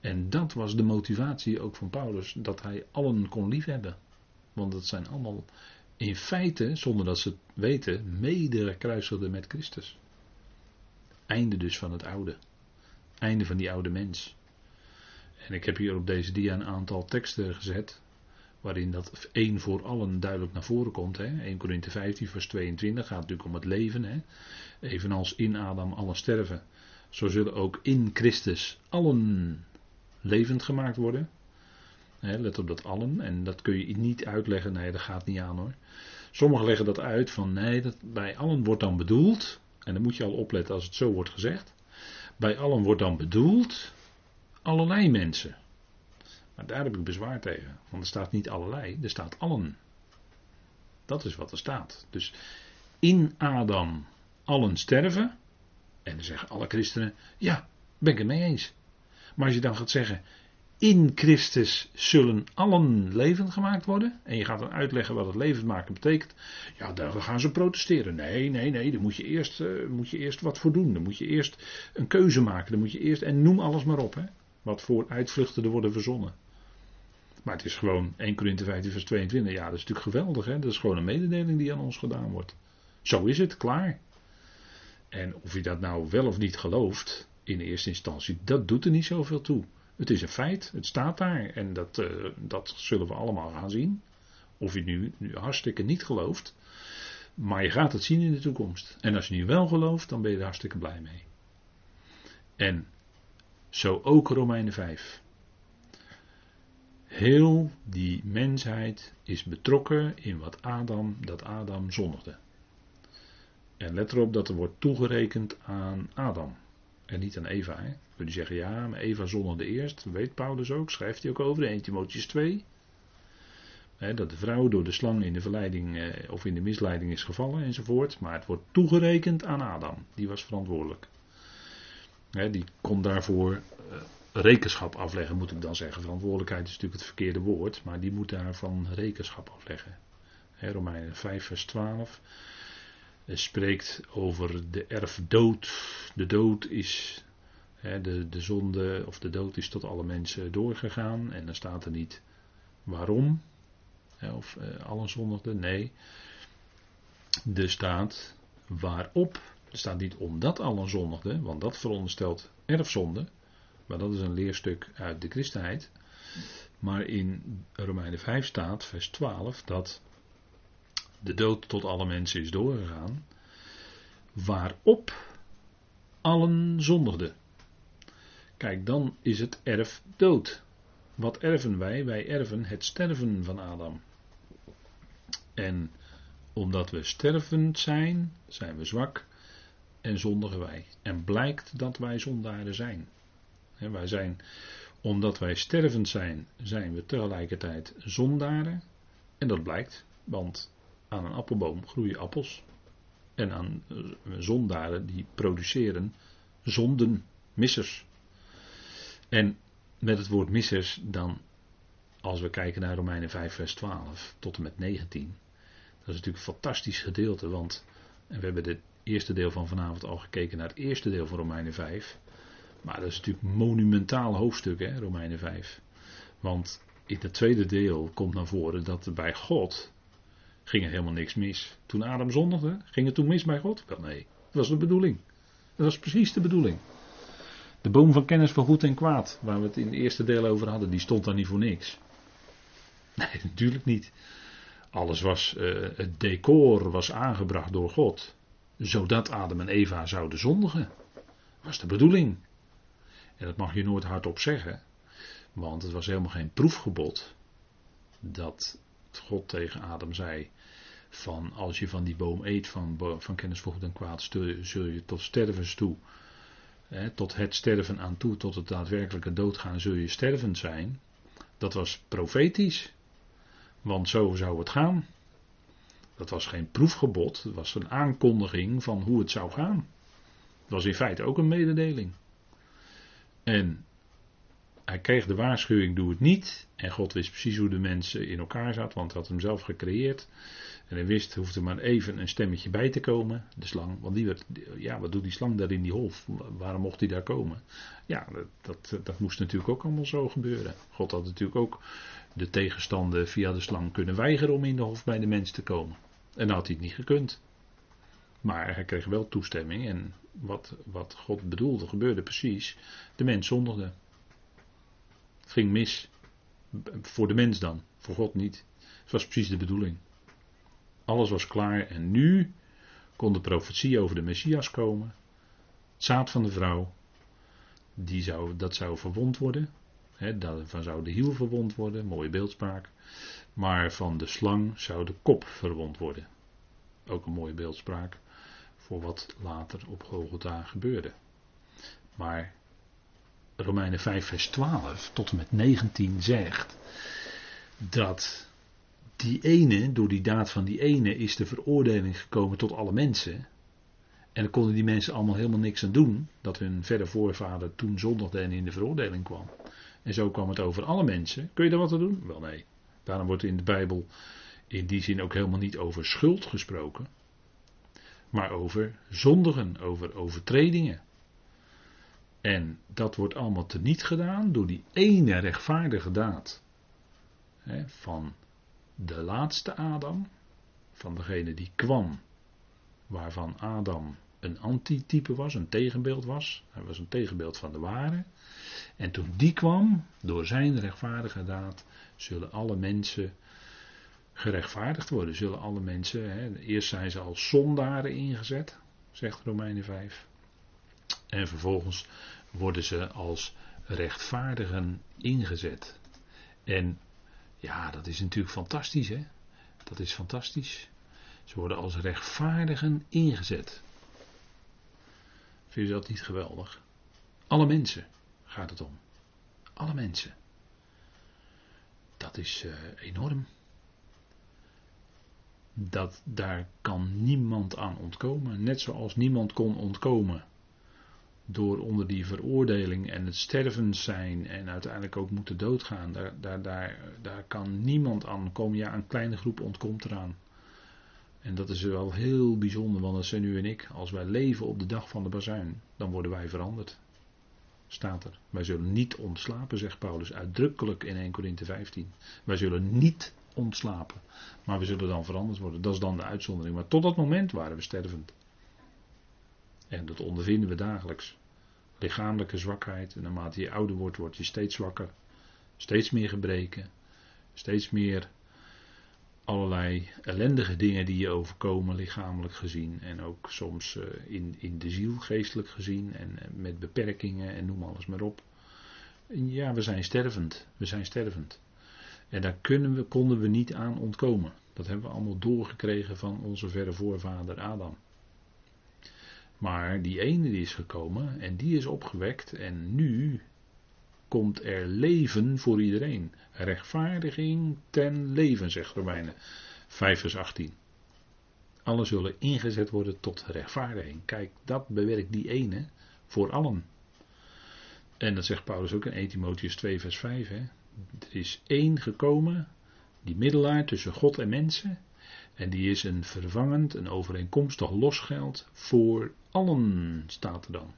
En dat was de motivatie ook van Paulus, dat hij allen kon liefhebben. Want het zijn allemaal in feite, zonder dat ze het weten, mede kruiselden met Christus. Einde dus van het oude. Einde van die oude mens. En ik heb hier op deze dia een aantal teksten gezet. Waarin dat één voor allen duidelijk naar voren komt. Hè. 1 Korinthe 15 vers 22 gaat natuurlijk om het leven. Hè. Evenals in Adam allen sterven. Zo zullen ook in Christus allen levend gemaakt worden. let op dat allen. En dat kun je niet uitleggen. Nee, dat gaat niet aan hoor. Sommigen leggen dat uit van nee, dat bij allen wordt dan bedoeld. En dan moet je al opletten als het zo wordt gezegd. Bij allen wordt dan bedoeld allerlei mensen. Maar daar heb ik bezwaar tegen. Want er staat niet allerlei, er staat allen. Dat is wat er staat. Dus in Adam allen sterven. En dan zeggen alle christenen: ja, ben ik het mee eens. Maar als je dan gaat zeggen: in Christus zullen allen levend gemaakt worden. En je gaat dan uitleggen wat het levend maken betekent. Ja, daar gaan ze protesteren. Nee, nee, nee, daar moet je eerst, uh, moet je eerst wat voor doen. Dan moet je eerst een keuze maken. Dan moet je eerst, en noem alles maar op. Hè, wat voor uitvluchten er worden verzonnen. Maar het is gewoon 1 Corinthië 15 vers 22. Ja, dat is natuurlijk geweldig. Hè? Dat is gewoon een mededeling die aan ons gedaan wordt. Zo is het, klaar. En of je dat nou wel of niet gelooft, in eerste instantie, dat doet er niet zoveel toe. Het is een feit, het staat daar en dat, uh, dat zullen we allemaal gaan zien. Of je nu, nu hartstikke niet gelooft, maar je gaat het zien in de toekomst. En als je nu wel gelooft, dan ben je er hartstikke blij mee. En zo ook Romeinen 5. Heel die mensheid is betrokken in wat Adam, dat Adam zondigde. En let erop dat er wordt toegerekend aan Adam. En niet aan Eva. Hè. Kun je zeggen, ja, maar Eva zondigde eerst. Weet Paulus ook, schrijft hij ook over, 1 Timotheus 2. Hè, dat de vrouw door de slang in de verleiding eh, of in de misleiding is gevallen enzovoort. Maar het wordt toegerekend aan Adam. Die was verantwoordelijk. Hè, die kon daarvoor eh, rekenschap afleggen, moet ik dan zeggen. Verantwoordelijkheid is natuurlijk het verkeerde woord. Maar die moet daarvan rekenschap afleggen. Hè, Romeinen 5 vers 12 spreekt over de erfdood. De dood is, hè, de, de zonde of de dood is tot alle mensen doorgegaan. En dan staat er niet waarom, hè, of eh, alle zondigden. Nee, er staat waarop. Er staat niet omdat allen zondigden, want dat veronderstelt erfzonde. Maar dat is een leerstuk uit de christenheid. Maar in Romeinen 5 staat, vers 12, dat de dood tot alle mensen is doorgegaan, waarop allen zondigden. Kijk, dan is het erf dood. wat erven wij? Wij erven het sterven van Adam. En omdat we stervend zijn, zijn we zwak en zondigen wij. En blijkt dat wij zondaren zijn. wij zijn, omdat wij stervend zijn, zijn we tegelijkertijd zondaren. En dat blijkt, want aan een appelboom groeien appels. En aan eh, zondaren die produceren zonden, missers. En met het woord missers dan, als we kijken naar Romeinen 5 vers 12 tot en met 19. Dat is natuurlijk een fantastisch gedeelte, want en we hebben het eerste deel van vanavond al gekeken naar het eerste deel van Romeinen 5. Maar dat is natuurlijk een monumentaal hoofdstuk, hè, Romeinen 5. Want in het tweede deel komt naar voren dat bij God ging er helemaal niks mis. Toen Adam zondigde, ging het toen mis bij God? Wel nee, dat was de bedoeling. Dat was precies de bedoeling. De boom van kennis van goed en kwaad, waar we het in het eerste deel over hadden, die stond daar niet voor niks. Nee, natuurlijk niet. Alles was, uh, het decor was aangebracht door God, zodat Adam en Eva zouden zondigen. Dat was de bedoeling. En dat mag je nooit hardop zeggen, want het was helemaal geen proefgebod dat God tegen Adam zei: van als je van die boom eet van, van kennis van goed en kwaad, zul je tot stervens toe, hè, tot het sterven aan toe, tot het daadwerkelijke doodgaan, zul je stervend zijn. Dat was profetisch, want zo zou het gaan. Dat was geen proefgebod, het was een aankondiging van hoe het zou gaan. Dat was in feite ook een mededeling. En hij kreeg de waarschuwing: doe het niet. En God wist precies hoe de mensen in elkaar zat, want hij had hem zelf gecreëerd. En hij wist, hoefde maar even een stemmetje bij te komen, de slang. Want die werd, ja, wat doet die slang daar in die hof? Waarom mocht hij daar komen? Ja, dat, dat, dat moest natuurlijk ook allemaal zo gebeuren. God had natuurlijk ook de tegenstander via de slang kunnen weigeren om in de hof bij de mens te komen. En dan had hij het niet gekund. Maar hij kreeg wel toestemming en wat, wat God bedoelde gebeurde precies. De mens zondigde. Ging mis. Voor de mens dan, voor God niet. Het was precies de bedoeling. Alles was klaar en nu kon de profetie over de Messias komen. Het zaad van de vrouw, die zou, dat zou verwond worden. He, daarvan zou de hiel verwond worden, mooie beeldspraak. Maar van de slang zou de kop verwond worden. Ook een mooie beeldspraak voor wat later op Golgotha gebeurde. Maar Romeinen 5 vers 12 tot en met 19 zegt dat die ene, door die daad van die ene, is de veroordeling gekomen tot alle mensen. En dan konden die mensen allemaal helemaal niks aan doen, dat hun verre voorvader toen zondigde en in de veroordeling kwam. En zo kwam het over alle mensen. Kun je daar wat aan doen? Wel nee. Daarom wordt in de Bijbel in die zin ook helemaal niet over schuld gesproken, maar over zondigen, over overtredingen. En dat wordt allemaal teniet gedaan door die ene rechtvaardige daad hè, van de laatste Adam, van degene die kwam, waarvan Adam een antitype was, een tegenbeeld was. Hij was een tegenbeeld van de ware. En toen die kwam, door zijn rechtvaardige daad, zullen alle mensen gerechtvaardigd worden. Zullen alle mensen, hè, eerst zijn ze als zondaren ingezet, zegt Romeinen 5. En vervolgens worden ze als rechtvaardigen ingezet. En ja, dat is natuurlijk fantastisch, hè? Dat is fantastisch. Ze worden als rechtvaardigen ingezet. Vind je dat niet geweldig? Alle mensen gaat het om. Alle mensen. Dat is uh, enorm. Dat, daar kan niemand aan ontkomen. Net zoals niemand kon ontkomen door onder die veroordeling en het sterven zijn en uiteindelijk ook moeten doodgaan. Daar, daar, daar, daar kan niemand aan komen. Ja, een kleine groep ontkomt eraan. En dat is wel heel bijzonder, want dat zijn u en ik. Als wij leven op de dag van de bazuin, dan worden wij veranderd. Staat er. Wij zullen niet ontslapen, zegt Paulus uitdrukkelijk in 1 Corinthië 15. Wij zullen niet ontslapen, maar we zullen dan veranderd worden. Dat is dan de uitzondering. Maar tot dat moment waren we stervend. En dat ondervinden we dagelijks. Lichamelijke zwakheid. En naarmate je ouder wordt, word je steeds zwakker. Steeds meer gebreken. Steeds meer allerlei ellendige dingen die je overkomen, lichamelijk gezien. En ook soms eh, in, in de ziel, geestelijk gezien. En met beperkingen en noem alles maar op. Ja, we zijn stervend. We zijn stervend. En daar kunnen we, konden we niet aan ontkomen. Dat hebben we allemaal doorgekregen van onze verre voorvader Adam. Maar die ene die is gekomen en die is opgewekt en nu komt er leven voor iedereen. Rechtvaardiging ten leven, zegt Romeinen 5 vers 18. Allen zullen ingezet worden tot rechtvaardiging. Kijk, dat bewerkt die ene voor allen. En dat zegt Paulus ook in 1 Timotheus 2 vers 5. Hè. Er is één gekomen, die middelaar tussen God en mensen. En die is een vervangend, een overeenkomstig losgeld voor allen, staat er dan.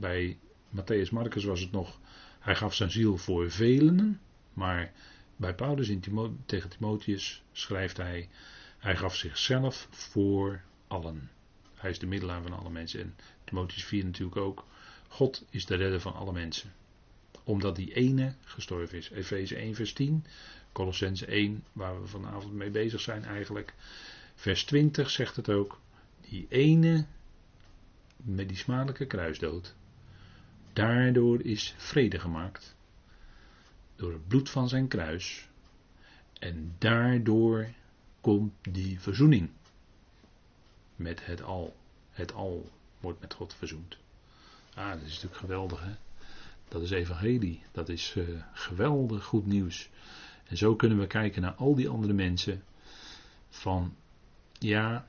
bij Matthäus Marcus was het nog, hij gaf zijn ziel voor velen, maar bij Paulus in tegen Timotheus schrijft hij, hij gaf zichzelf voor allen. Hij is de middelaar van alle mensen. En Timotheus 4 natuurlijk ook. God is de redder van alle mensen. Omdat die ene gestorven is. Efeze 1 vers 10. Colossense 1 waar we vanavond mee bezig zijn eigenlijk. Vers 20 zegt het ook. Die ene met die smadelijke kruisdood. Daardoor is vrede gemaakt. Door het bloed van zijn kruis. En daardoor komt die verzoening. Met het al. Het al wordt met God verzoend. Ah, dat is natuurlijk geweldig hè. Dat is evangelie. Dat is uh, geweldig goed nieuws. En zo kunnen we kijken naar al die andere mensen. Van ja,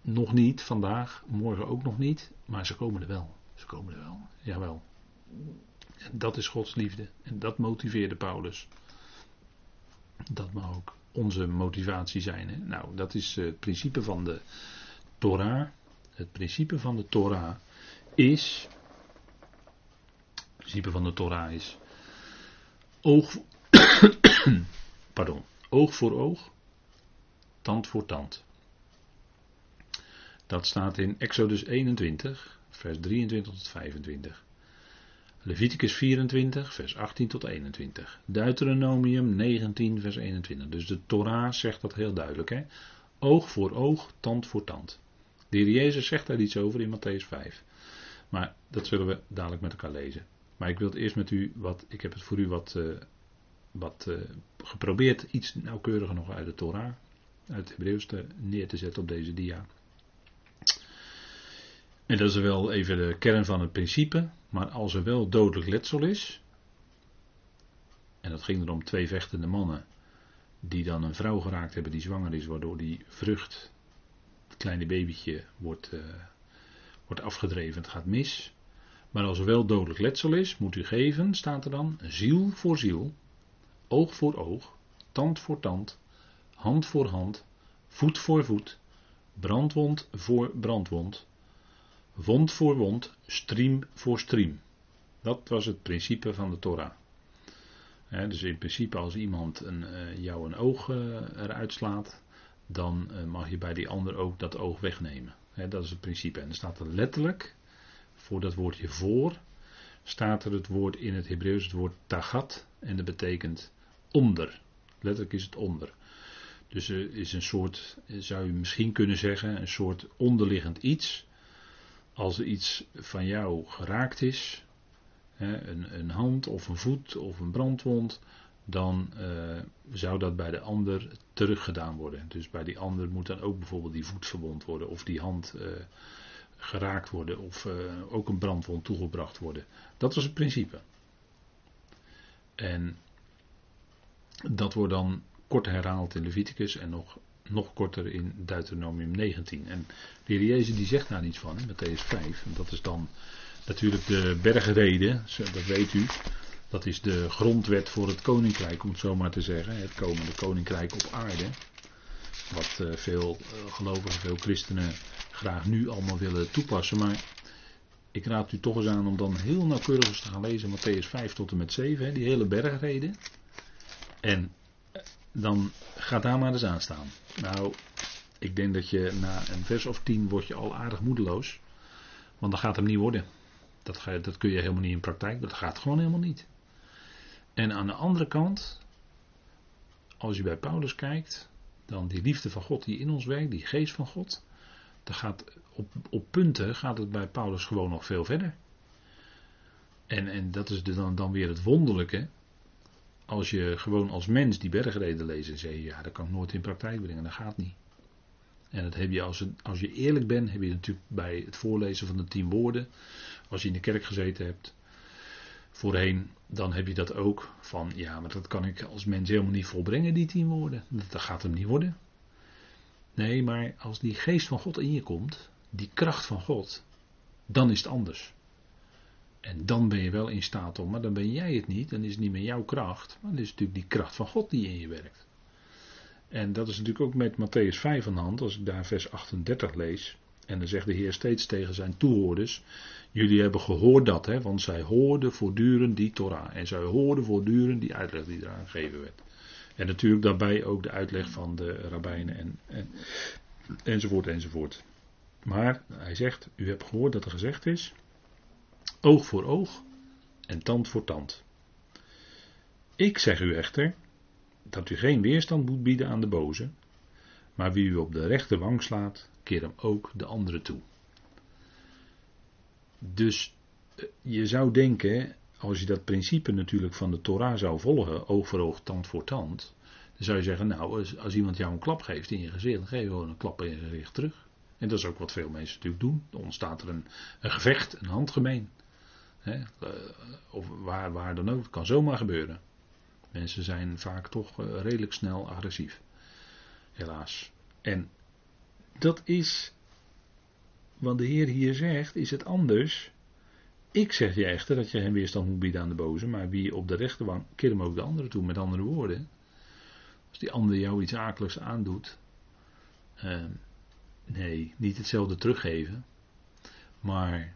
nog niet vandaag, morgen ook nog niet, maar ze komen er wel. Ze komen er wel, jawel. En dat is Gods liefde. En dat motiveerde Paulus. Dat mag ook onze motivatie zijn. Hè? Nou, dat is het principe van de Torah. Het principe van de Torah is. Het principe van de Torah is. Oog. pardon. Oog voor oog. Tand voor tand. Dat staat in Exodus 21, vers 23 tot 25. Leviticus 24, vers 18 tot 21. Deuteronomium 19, vers 21. Dus de Torah zegt dat heel duidelijk. Hè? Oog voor oog, tand voor tand. De heer Jezus zegt daar iets over in Matthäus 5. Maar dat zullen we dadelijk met elkaar lezen. Maar ik wil het eerst met u wat. Ik heb het voor u wat, uh, wat uh, geprobeerd iets nauwkeuriger nog uit de Torah, uit het Hebreeuws neer te zetten op deze dia. En dat is wel even de kern van het principe. Maar als er wel dodelijk letsel is. En dat ging er om twee vechtende mannen. Die dan een vrouw geraakt hebben die zwanger is. Waardoor die vrucht, het kleine babytje, wordt, uh, wordt afgedreven. Het gaat mis. Maar als er wel dodelijk letsel is, moet u geven, staat er dan, ziel voor ziel, oog voor oog, tand voor tand, hand voor hand, voet voor voet, brandwond voor brandwond, Wond voor wond, striem voor striem. Dat was het principe van de Torah. dus in principe als iemand een, uh, jou een oog uh, eruit slaat, dan uh, mag je bij die ander ook dat oog wegnemen. dat is het principe. En er staat er letterlijk, voor dat woordje voor, staat er het woord in het Hebreeuws, het woord tagat, en dat betekent onder. Letterlijk is het onder. Dus er is een soort, zou je misschien kunnen zeggen, een soort onderliggend iets als er iets van jou geraakt is, een, een, hand of een voet of een brandwond, dan uh, zou dat bij de ander teruggedaan worden. Dus bij die ander moet dan ook bijvoorbeeld die voet verwond worden of die hand uh, geraakt worden of uh, ook een brandwond toegebracht worden. Dat was het principe. En dat wordt dan kort herhaald in Leviticus en nog nog korter in Deuteronomium 19. En de Jezus die zegt daar niets van, in Matthäus 5. En dat is dan natuurlijk de bergreden, dat weet u. Dat is de grondwet voor het koninkrijk, om het zo maar te zeggen. Het komende koninkrijk op aarde. Wat uh, veel uh, gelovigen, veel christenen graag nu allemaal willen toepassen. Maar ik raad u toch eens aan om dan heel nauwkeurig eens te gaan lezen Matthäus 5 tot en met 7. Hè, die hele bergreden. En dan gaat daar maar eens aan staan. Nou, ik denk dat je na een vers of tien word je al aardig moedeloos. Want dan gaat hem niet worden. Dat, ga, dat kun je helemaal niet in praktijk. Dat gaat gewoon helemaal niet. En aan de andere kant, als je bij Paulus kijkt, dan die liefde van God die in ons werkt, die geest van God, dan gaat op, op punten gaat het bij Paulus gewoon nog veel verder. En, en dat is dan, dan weer het wonderlijke. Als je gewoon als mens die bergreden leest en zegt, ja, dat kan ik nooit in praktijk brengen, dat gaat niet. En dat heb je als, als je eerlijk bent, heb je natuurlijk bij het voorlezen van de tien woorden, als je in de kerk gezeten hebt, voorheen, dan heb je dat ook van, ja, maar dat kan ik als mens helemaal niet volbrengen, die tien woorden. Dat, gaat hem niet worden. Nee, maar als die geest van God in je komt, die kracht van God, dan is het anders. En dan ben je wel in staat om, maar dan ben jij het niet, dan is het niet meer jouw kracht, maar dan is het natuurlijk die kracht van God die in je werkt. En dat is natuurlijk ook met Matthäus 5 aan de hand, als ik daar vers 38 lees. En dan zegt de Heer steeds tegen zijn toehoorders: Jullie hebben gehoord dat, hè, want zij hoorden voortdurend die Torah. En zij hoorden voortdurend die uitleg die eraan gegeven werd. En natuurlijk daarbij ook de uitleg van de rabbijnen en, en, enzovoort enzovoort. Maar hij zegt: U hebt gehoord dat er gezegd is: oog voor oog en tand voor tand. Ik zeg u echter dat u geen weerstand moet bieden aan de boze, maar wie u op de rechte wang slaat, keer hem ook de andere toe. Dus eh, je zou denken, als je dat principe natuurlijk van de Torah zou volgen, oog voor oog, tand voor tand, dan zou je zeggen, nou, als, als iemand jou een klap geeft in je gezicht, dan geef je gewoon een klap in je gezicht terug. En dat is ook wat veel mensen natuurlijk doen. Dan ontstaat er een, een gevecht, een handgemeen. Eh, of waar, waar dan ook, het kan zomaar gebeuren. Mensen zijn vaak toch eh, redelijk snel agressief. Helaas. En dat is, wat de Heer hier zegt, is het anders. Ik zeg je echter dat je geen weerstand moet bieden aan de boze, maar wie op de rechterwang, keer hem ook de andere toe. Met andere woorden, als die ander jou iets akeligs aandoet, uh, nee, niet hetzelfde teruggeven, maar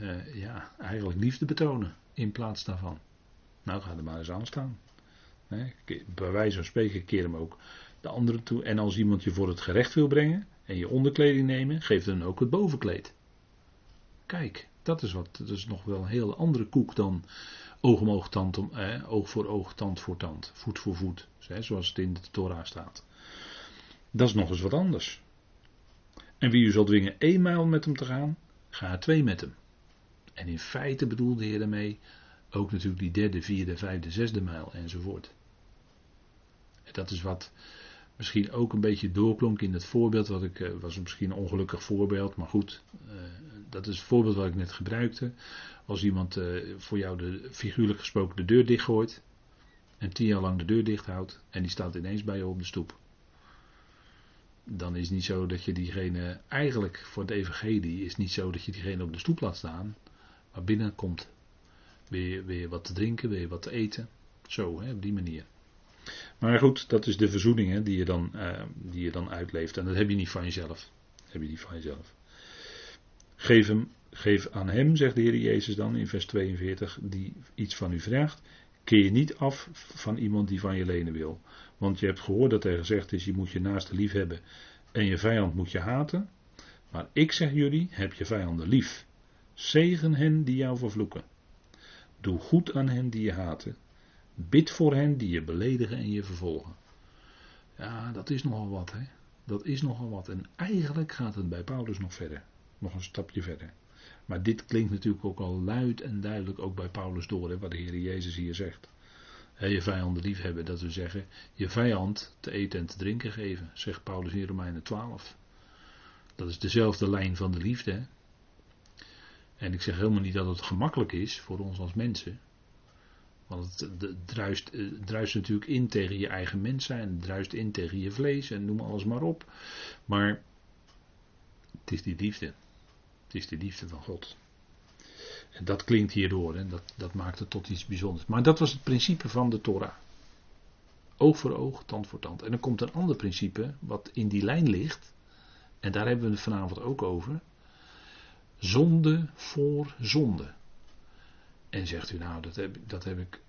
uh, ja, eigenlijk liefde betonen in plaats daarvan. Nou, ga er maar eens aan staan. bij wijze van spreken keer hem ook de andere toe. En als iemand je voor het gerecht wil brengen en je onderkleding nemen, geef dan ook het bovenkleed. Kijk, dat is, wat, dat is nog wel een heel andere koek dan oog om oog, tand om, eh, oog voor oog, tand voor tand, voet voor voet, zoals het in de Torah staat. Dat is nog eens wat anders. En wie u zal dwingen één mijl met hem te gaan, ga twee met hem. En in feite bedoelde de Heer daarmee ook natuurlijk die derde, vierde, vijfde, zesde mijl enzovoort. En dat is wat misschien ook een beetje doorklonk in het voorbeeld, wat ik, eh, was misschien een ongelukkig voorbeeld, maar goed, eh, dat is het voorbeeld wat ik net gebruikte. Als iemand eh, voor jou de, figuurlijk gesproken de deur dichtgooit, en tien jaar lang de deur dicht houdt, en die staat ineens bij je op de stoep. Dan is het niet zo dat je diegene, eigenlijk voor het evangelie, is niet zo dat je diegene op de stoep laat staan, maar binnenkomt. Wil je wat te drinken, je wat te eten? Zo, hè, op die manier. Maar goed, dat is de verzoening hè, die, je dan, uh, die je dan uitleeft. En dat heb je niet van jezelf. Heb je niet van jezelf. Geef, hem, geef aan hem, zegt de Heer Jezus dan in vers 42, die iets van u vraagt. Keer je niet af van iemand die van je lenen wil. Want je hebt gehoord dat er gezegd is: je moet je naaste lief hebben en je vijand moet je haten. Maar ik zeg jullie: heb je vijanden lief. Zegen hen die jou vervloeken. Doe goed aan hen die je haten. Bid voor hen die je beledigen en je vervolgen. Ja, dat is nogal wat, hè. Dat is nogal wat. En eigenlijk gaat het bij Paulus nog verder. Nog een stapje verder. Maar dit klinkt natuurlijk ook al luid en duidelijk ook bij Paulus door, hè, wat de Heer Jezus hier zegt. Je vijanden lief hebben, dat we zeggen, je vijand te eten en te drinken geven, zegt Paulus in Romeinen 12. Dat is dezelfde lijn van de liefde. En ik zeg helemaal niet dat het gemakkelijk is voor ons als mensen. Want het, druist, het druist natuurlijk in tegen je eigen mens zijn. Het druist in tegen je vlees en noem alles maar op. Maar het is die liefde. Het is de liefde van God. En dat klinkt hierdoor en dat, dat maakt het tot iets bijzonders. Maar dat was het principe van de Torah. Oog voor oog, tand voor tand. En dan komt een ander principe wat in die lijn ligt. En daar hebben we het vanavond ook over. Zonde voor zonde. En zegt u nou, dat heb, dat heb ik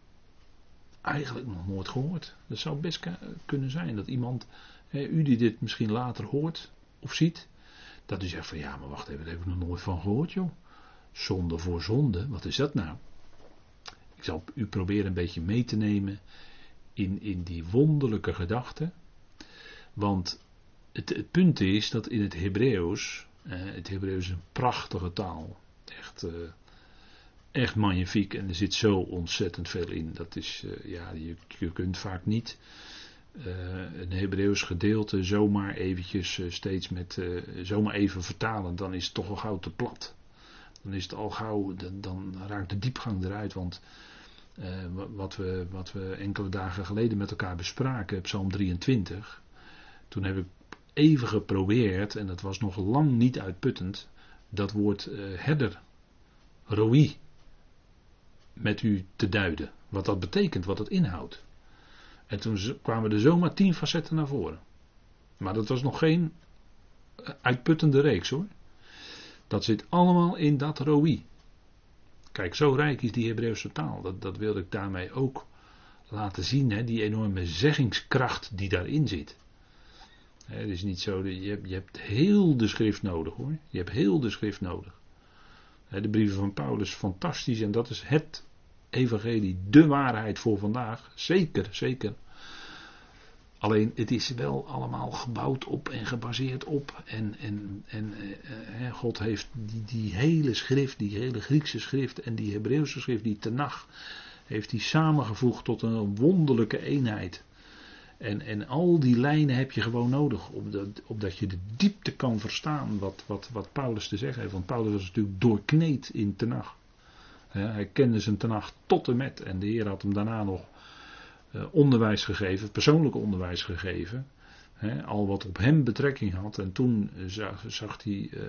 eigenlijk nog nooit gehoord. Dat zou best kunnen zijn dat iemand, u die dit misschien later hoort of ziet, dat u zegt van ja, maar wacht even, daar heb ik nog nooit van gehoord joh. Zonde voor zonde, wat is dat nou? Ik zal u proberen een beetje mee te nemen in, in die wonderlijke gedachte. Want het, het punt is dat in het Hebreeuws, eh, het Hebreeuws is een prachtige taal. Echt, eh, echt magnifiek en er zit zo ontzettend veel in. Dat is, uh, ja, je, je, kunt vaak niet uh, een Hebreeuws gedeelte zomaar eventjes uh, steeds met, zomaar even vertalen. Dan is het toch al gauw te plat. Dan is het al gauw, dan, raakt de diepgang eruit. Want wat, we, wat we enkele dagen geleden met elkaar bespraken, Psalm 23. Toen heb ik even geprobeerd, en dat was nog lang niet uitputtend, dat woord herder, roi, met u te duiden. Wat dat betekent, wat dat inhoudt. En toen kwamen er zomaar tien facetten naar voren. Maar dat was nog geen eh, uitputtende reeks hoor. Dat zit allemaal in dat roi. Kijk, zo rijk is die Hebreeuwse taal. Dat, dat wilde ik daarmee ook laten zien. Hè? Die enorme zeggingskracht die daarin zit. Het is niet zo, je hebt, je hebt heel de schrift nodig hoor. Je hebt heel de schrift nodig. De brieven van Paulus, fantastisch. En dat is het evangelie, de waarheid voor vandaag. Zeker, zeker. Alleen het is wel allemaal gebouwd op en gebaseerd op. En, en, en eh, God heeft die, die hele schrift, die hele Griekse schrift en die Hebreeuwse schrift, die Tenach, heeft hij samengevoegd tot een wonderlijke eenheid. En, en al die lijnen heb je gewoon nodig, opdat, opdat je de diepte kan verstaan wat, wat, wat Paulus te zeggen heeft. Want Paulus was natuurlijk doorkneed in Tenach. hij kende zijn Tenach tot en met. En de Heer had hem daarna nog onderwijs gegeven, persoonlijk onderwijs gegeven. al wat op hem betrekking had. En toen zag, zag hij uh,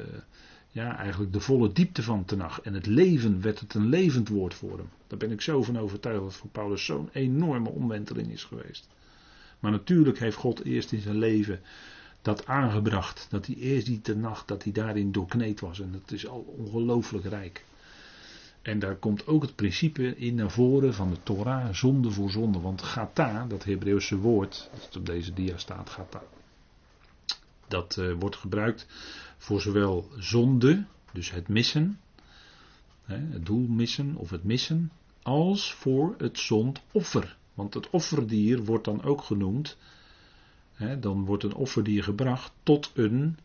ja, eigenlijk de volle diepte van Tenach. En het leven werd het een levend woord voor hem. Daar ben ik zo van overtuigd dat voor Paulus zo'n enorme omwenteling is geweest. Maar natuurlijk heeft God eerst in zijn leven dat aangebracht. Dat hij eerst die nacht, dat hij daarin doorkneed was. En dat is al ongelooflijk rijk. En daar komt ook het principe in naar voren van de Torah, zonde voor zonde. Want gata, dat Hebreeuwse woord, dat op deze dia staat, gata. Dat uh, wordt gebruikt voor zowel zonde, dus het missen, hè, het doel missen of het missen, als voor het zondoffer. Want het offerdier wordt dan ook genoemd. Hè, dan wordt een offerdier gebracht tot een,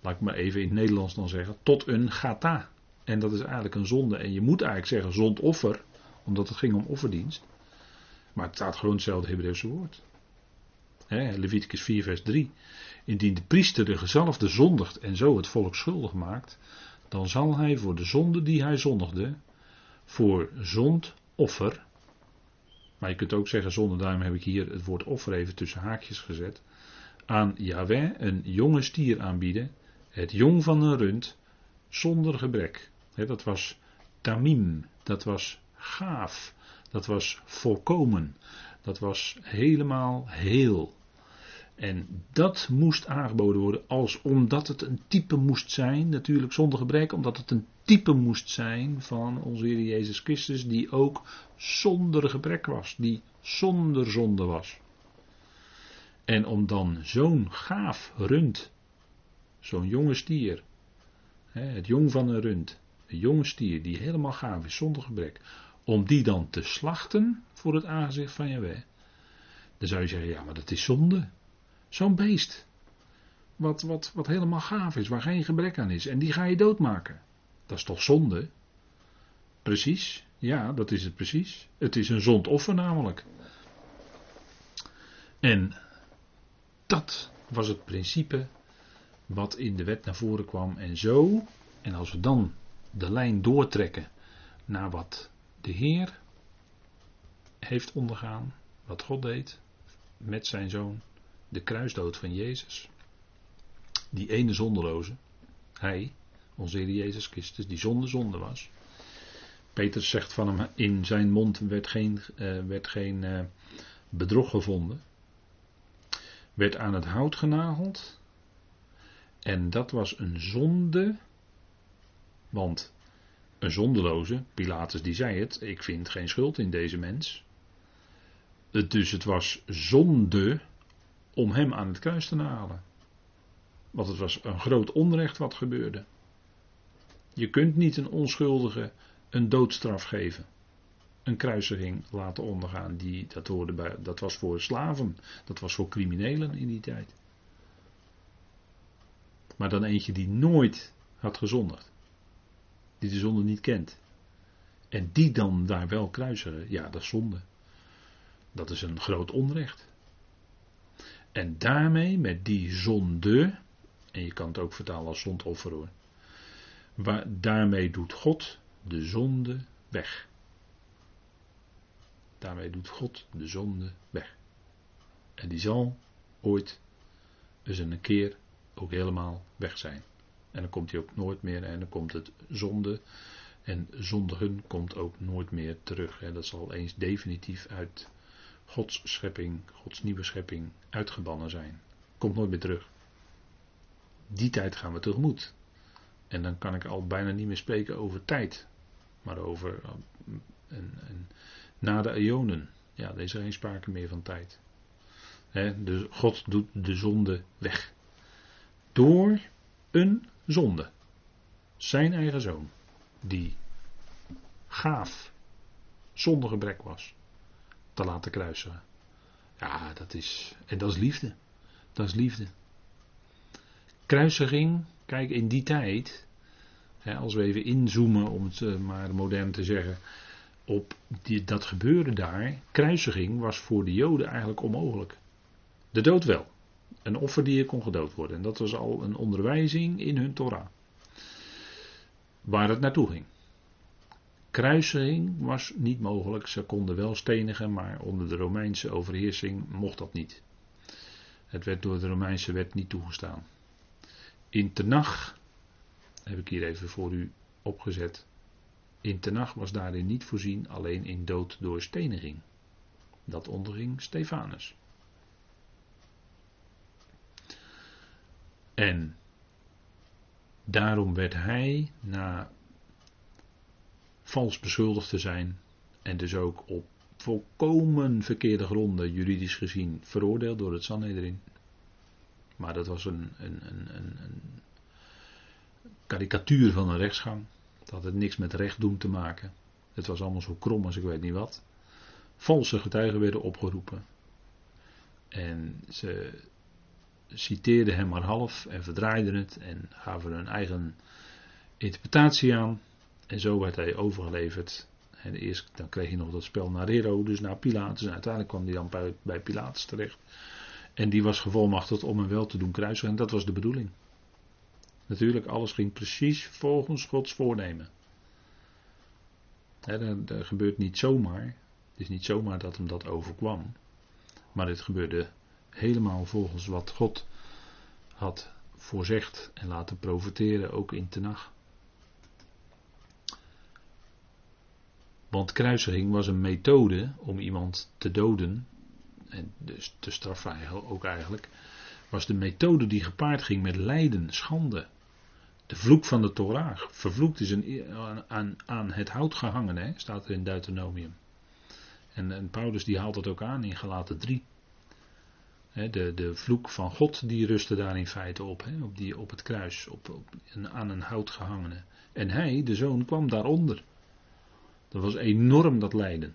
laat ik maar even in het Nederlands dan zeggen, tot een gata. En dat is eigenlijk een zonde. En je moet eigenlijk zeggen zondoffer, omdat het ging om offerdienst. Maar het staat gewoon hetzelfde Hebreeuwse woord. Leviticus 4, vers 3. Indien de priester de gezalfde zondigt en zo het volk schuldig maakt, dan zal hij voor de zonde die hij zondigde, voor zondoffer maar je kunt ook zeggen, zonder daarom heb ik hier het woord offer even tussen haakjes gezet. Aan Yahweh een jonge stier aanbieden, het jong van een rund, zonder gebrek. Dat was tamim, dat was gaaf, dat was volkomen, dat was helemaal heel. En dat moest aangeboden worden als omdat het een type moest zijn, natuurlijk zonder gebrek, omdat het een type moest zijn van onze Heer Jezus Christus, die ook zonder gebrek was, die zonder zonde was. En om dan zo'n gaaf rund, zo'n jonge stier, het jong van een rund, een jonge stier die helemaal gaaf is, zonder gebrek, om die dan te slachten voor het aangezicht van Jaweh, dan zou je zeggen, ja maar dat is zonde. Zo'n beest. Wat, wat, wat helemaal gaaf is, waar geen gebrek aan is. En die ga je doodmaken. Dat is toch zonde? Precies. Ja, dat is het precies. Het is een zondoffer namelijk. En dat was het principe wat in de wet naar voren kwam. En zo, en als we dan de lijn doortrekken naar wat de Heer heeft ondergaan, wat God deed met zijn zoon, de kruisdood van Jezus. Die ene zondeloze, hij, onze Heer Jezus Christus, die zonder zonde was. Petrus zegt van hem, in zijn mond werd geen, uh, werd geen uh, bedrog gevonden. Werd aan het hout genageld. En dat was een zonde, want een zondeloze, Pilatus die zei het, ik vind geen schuld in deze mens. Dus het was zonde om hem aan het kruis te nagelen. Want het was een groot onrecht wat gebeurde. Je kunt niet een onschuldige een doodstraf geven. Een kruisiging laten ondergaan. Die, dat, hoorde bij, dat was voor slaven. Dat was voor criminelen in die tijd. Maar dan eentje die nooit had gezondigd. Die de zonde niet kent. En die dan daar wel kruisigen, ja, dat is zonde. Dat is een groot onrecht. En daarmee, met die zonde, en je kan het ook vertalen als zondoffer hoor, daarmee doet God de zonde weg. Daarmee doet God de zonde weg. En die zal ooit dus een keer ook helemaal weg zijn. En dan komt hij ook nooit meer en dan komt het zonde en zondigen komt ook nooit meer terug. Dat zal eens definitief uit Gods schepping, Gods nieuwe schepping uitgebannen zijn. Komt nooit meer terug. Die tijd gaan we tegemoet. En dan kan ik al bijna niet meer spreken over tijd, maar over een, een, na de eonen. Ja, er is geen sprake meer van tijd. dus God doet de zonde weg. Door een zonde. Zijn eigen zoon. Die gaaf, zonder gebrek was. Te laten kruisen. Ja, dat is. En dat is liefde. Dat is liefde. Kruisiging, kijk, in die tijd. Hè, als we even inzoomen, om het eh, maar modern te zeggen op die, dat gebeuren daar, kruisiging was voor de Joden eigenlijk onmogelijk. De dood wel. Een offer die kon gedood worden. En dat was al een onderwijzing in hun Torah. Waar het naartoe ging. Kruisiging was niet mogelijk. Ze konden wel stenigen, maar onder de Romeinse overheersing mocht dat niet. Het werd door de Romeinse wet niet toegestaan. In Tenach, heb ik hier even voor u opgezet, in Tenach was daarin niet voorzien, alleen in dood door steniging. Dat onderging Stefanus. En daarom werd hij, na vals beschuldigd te zijn, en dus ook op volkomen verkeerde gronden, juridisch gezien, veroordeeld door het Sanhedrin. Maar dat was een, een, een, een, karikatuur van een rechtsgang. Dat had het niks met recht doen te maken. Het was allemaal zo krom als ik weet niet wat. Valse getuigen werden opgeroepen. En ze citeerden hem maar half en verdraaiden het en gaven hun eigen interpretatie aan. En zo werd hij overgeleverd. En eerst dan kreeg hij nog dat spel naar Hero, dus naar Pilatus. En uiteindelijk kwam hij dan bij, bij Pilatus terecht. En die was gevolmachtigd om hem wel te doen kruisen. En dat was de bedoeling. Natuurlijk, alles ging precies volgens Gods voornemen. dat, dat, gebeurt niet zomaar. Het is niet zomaar dat hem dat overkwam. Maar het gebeurde helemaal volgens wat God had voorzegd en laten profiteren, ook in Tenach. Want kruisiging was een methode om iemand te doden, en dus te straffen ook eigenlijk, was de methode die gepaard ging met lijden, schande, de vloek van de Torah. Vervloekt is een, aan, aan het hout gehangen, hè, staat er in Deuteronomium. En, en Paulus die haalt dat ook aan in Galaten 3. De, de vloek van God die rustte daar in feite op, op, die, op het kruis, op, op, aan een hout gehangene. En hij, de zoon, kwam daaronder. Dat was enorm dat lijden.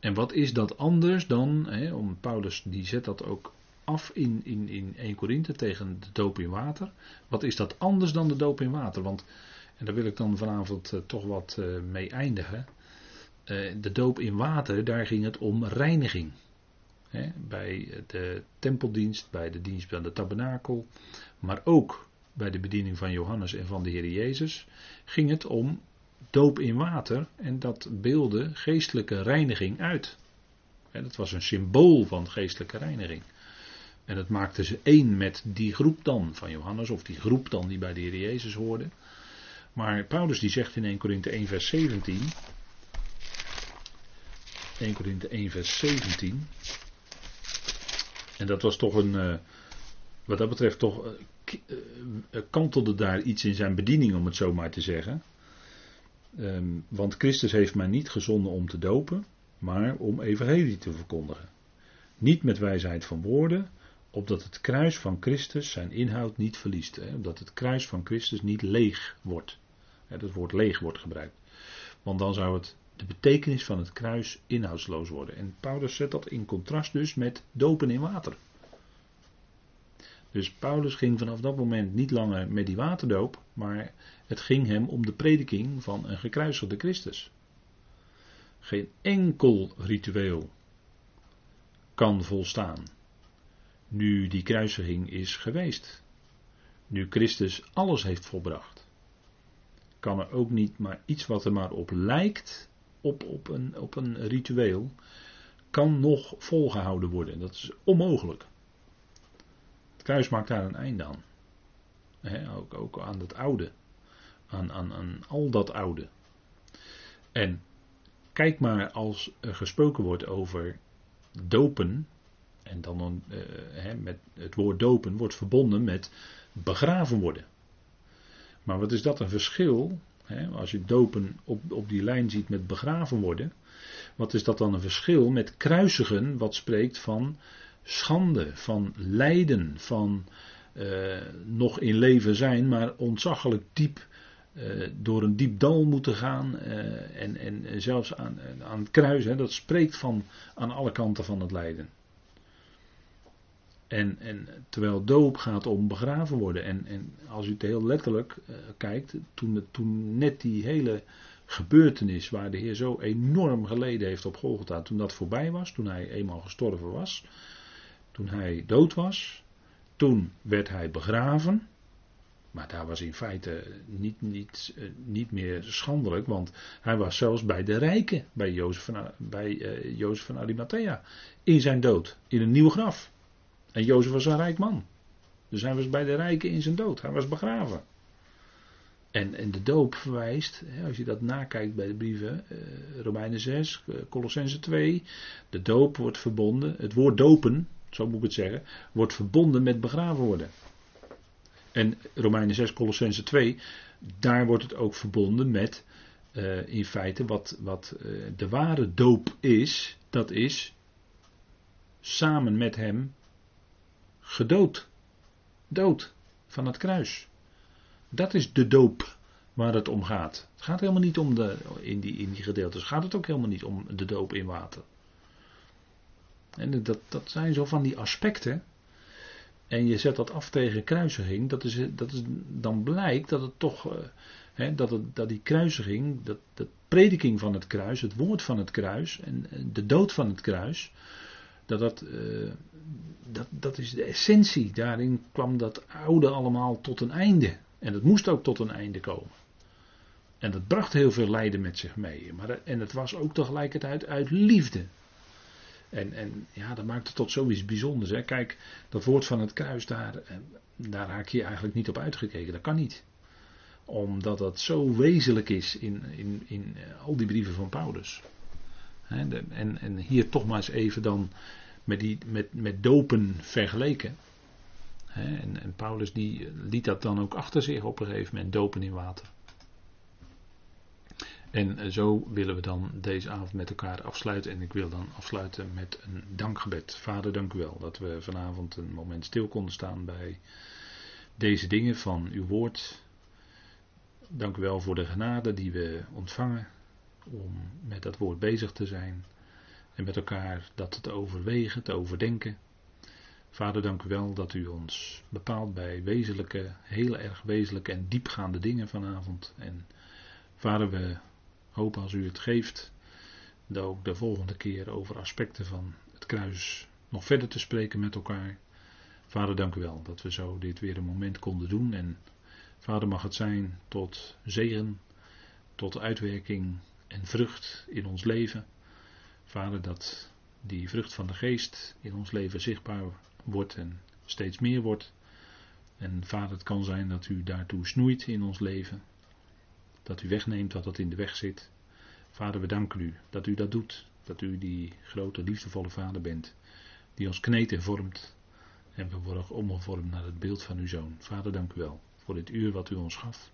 En wat is dat anders dan, om Paulus die zet dat ook af in, in, in 1 Korinthe tegen de doop in water. Wat is dat anders dan de doop in water? Want, en daar wil ik dan vanavond uh, toch wat uh, mee eindigen. Uh, de doop in water, daar ging het om reiniging. Hè, bij de tempeldienst, bij de dienst bij de tabernakel, maar ook bij de bediening van Johannes en van de Heer Jezus, ging het om doop in water en dat beelde geestelijke reiniging uit. Dat was een symbool van geestelijke reiniging. En dat maakte ze één met die groep dan van Johannes, of die groep dan die bij de Heer Jezus hoorde. Maar Paulus die zegt in 1 Korinthe 1 vers 17. 1 Korinthe 1 vers 17. En dat was toch een, uh, wat dat betreft toch, uh, kantelde daar iets in zijn bediening om het zo maar te zeggen. Um, want Christus heeft mij niet gezonden om te dopen, maar om evangelie te verkondigen. Niet met wijsheid van woorden, opdat het kruis van Christus zijn inhoud niet verliest. Hè, het kruis van Christus niet leeg wordt. Hè, dat woord leeg wordt gebruikt. Want dan zou het de betekenis van het kruis inhoudsloos worden. En Paulus zet dat in contrast dus met dopen in water. Dus Paulus ging vanaf dat moment niet langer met die waterdoop, maar het ging hem om de prediking van een gekruisigde Christus. Geen enkel ritueel kan volstaan. Nu die kruisiging is geweest. Nu Christus alles heeft volbracht. Kan er ook niet maar iets wat er maar op lijkt, op, op, een, op een ritueel, kan nog volgehouden worden. Dat is onmogelijk. Het kruis maakt daar een einde aan. ook, ook aan het oude. Aan, aan, aan al dat oude. En kijk maar als er gesproken wordt over dopen. En dan uh, met het woord dopen wordt verbonden met begraven worden. Maar wat is dat een verschil? Als je dopen op, op die lijn ziet met begraven worden. Wat is dat dan een verschil met kruisigen, wat spreekt van schande, van lijden, van uh, nog in leven zijn, maar ontzaglijk diep uh, door een diep dal moeten gaan. Uh, en, en zelfs aan, aan het kruis, hè, dat spreekt van aan alle kanten van het lijden. En, en terwijl doop gaat om begraven worden. En, en als u het heel letterlijk uh, kijkt, toen, toen net die hele gebeurtenis waar de Heer zo enorm geleden heeft op Golgotha, toen dat voorbij was, toen hij eenmaal gestorven was, toen hij dood was, toen werd hij begraven. Maar daar was in feite niet, niet, uh, niet meer schandelijk, want hij was zelfs bij de rijken, bij Jozef van, bij, uh, Jozef van Arimathea, in zijn dood, in een nieuw graf. En Jozef was een rijk man. Dus hij was bij de rijken in zijn dood. Hij was begraven. En, en de doop verwijst, als je dat nakijkt bij de brieven, eh, Romeinen 6, eh, Colossense 2, de doop wordt verbonden, het woord dopen, zo moet ik het zeggen, wordt verbonden met begraven worden. En Romeinen 6, Colossense 2, daar wordt het ook verbonden met, uh, in feite, wat, wat de ware doop is, dat is samen met hem gedood. Dood van het kruis. Dat is de doop waar het om gaat. Het gaat helemaal niet om de, in die, in die gedeeltes, gaat het ook helemaal niet om de doop in water. En dat, dat zijn zo van die aspecten. En je zet dat af tegen kruisiging, dat is, dat is, dan blijkt dat het toch, uh, dat, het, dat die kruisiging, dat, de prediking van het kruis, het woord van het kruis en de dood van het kruis, dat dat, uh, dat, dat is de essentie. Daarin kwam dat oude allemaal tot een einde. En het moest ook tot een einde komen. En dat bracht heel veel lijden met zich mee. Maar, en het was ook tegelijkertijd uit liefde. En, en ja, dat maakt het tot zoiets bijzonders. Kijk, dat woord van het kruis, daar, eh, daar haak je eigenlijk niet op uitgekeken. Dat kan niet. Omdat dat zo wezenlijk is in, in, in eh, al die brieven van Paulus. En, en hier toch maar eens even dan met, die, met, met dopen vergeleken. En, en, Paulus die liet dat dan ook achter zich op een gegeven moment, dopen in water. En eh, zo willen we dan deze avond met elkaar afsluiten. En ik wil dan afsluiten met een dankgebed. Vader, dank u wel dat we vanavond een moment stil konden staan bij deze dingen van uw woord. Dank u wel voor de genade die we ontvangen om met dat woord bezig te zijn en met elkaar dat te overwegen, te overdenken. Vader, dank u wel dat u ons bepaalt bij wezenlijke, heel erg wezenlijke en diepgaande dingen vanavond. En vader, we hopen als u het geeft, dat ook de volgende keer over aspecten van het kruis nog verder te spreken met elkaar. Vader, dank u wel dat we zo dit weer een moment konden doen. En vader, mag het zijn tot zegen, tot uitwerking en vrucht in ons leven. Vader, dat die vrucht van de geest in ons leven zichtbaar wordt en steeds meer wordt. En vader, het kan zijn dat u daartoe snoeit in ons leven. Dat u wegneemt wat dat in de weg zit. Vader, we danken u dat u dat doet. Dat u die grote, liefdevolle vader bent. Die ons kneedt en vormt. En we worden omgevormd naar het beeld van uw zoon. Vader, dank u wel voor dit uur wat u ons gaf.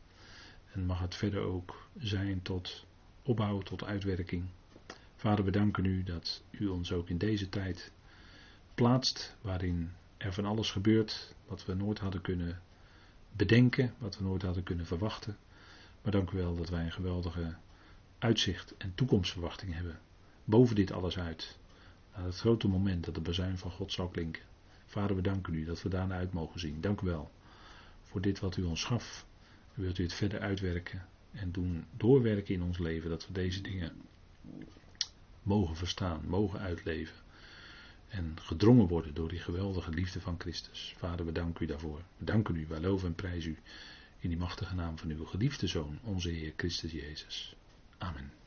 En mag het verder ook zijn tot opbouw, tot uitwerking. Vader, we danken u dat u ons ook in deze tijd plaatst waarin er van alles gebeurt wat we nooit hadden kunnen bedenken, wat we nooit hadden kunnen verwachten. Maar dank u wel dat wij een geweldige uitzicht en toekomstverwachting hebben. Boven dit alles uit. Naar het grote moment dat de bezuin van God zal klinken. Vader, we danken u dat we daarna uit mogen zien. Dank u wel voor dit wat u ons gaf. Wilt u het verder uitwerken en doen doorwerken in ons leven, dat we deze dingen mogen verstaan, mogen uitleven. En gedrongen worden door die geweldige liefde van Christus. Vader, we danken u daarvoor. We danken u, wij loven en prijzen u in die machtige naam van uw geliefde Zoon, onze Heer Christus Jezus. Amen.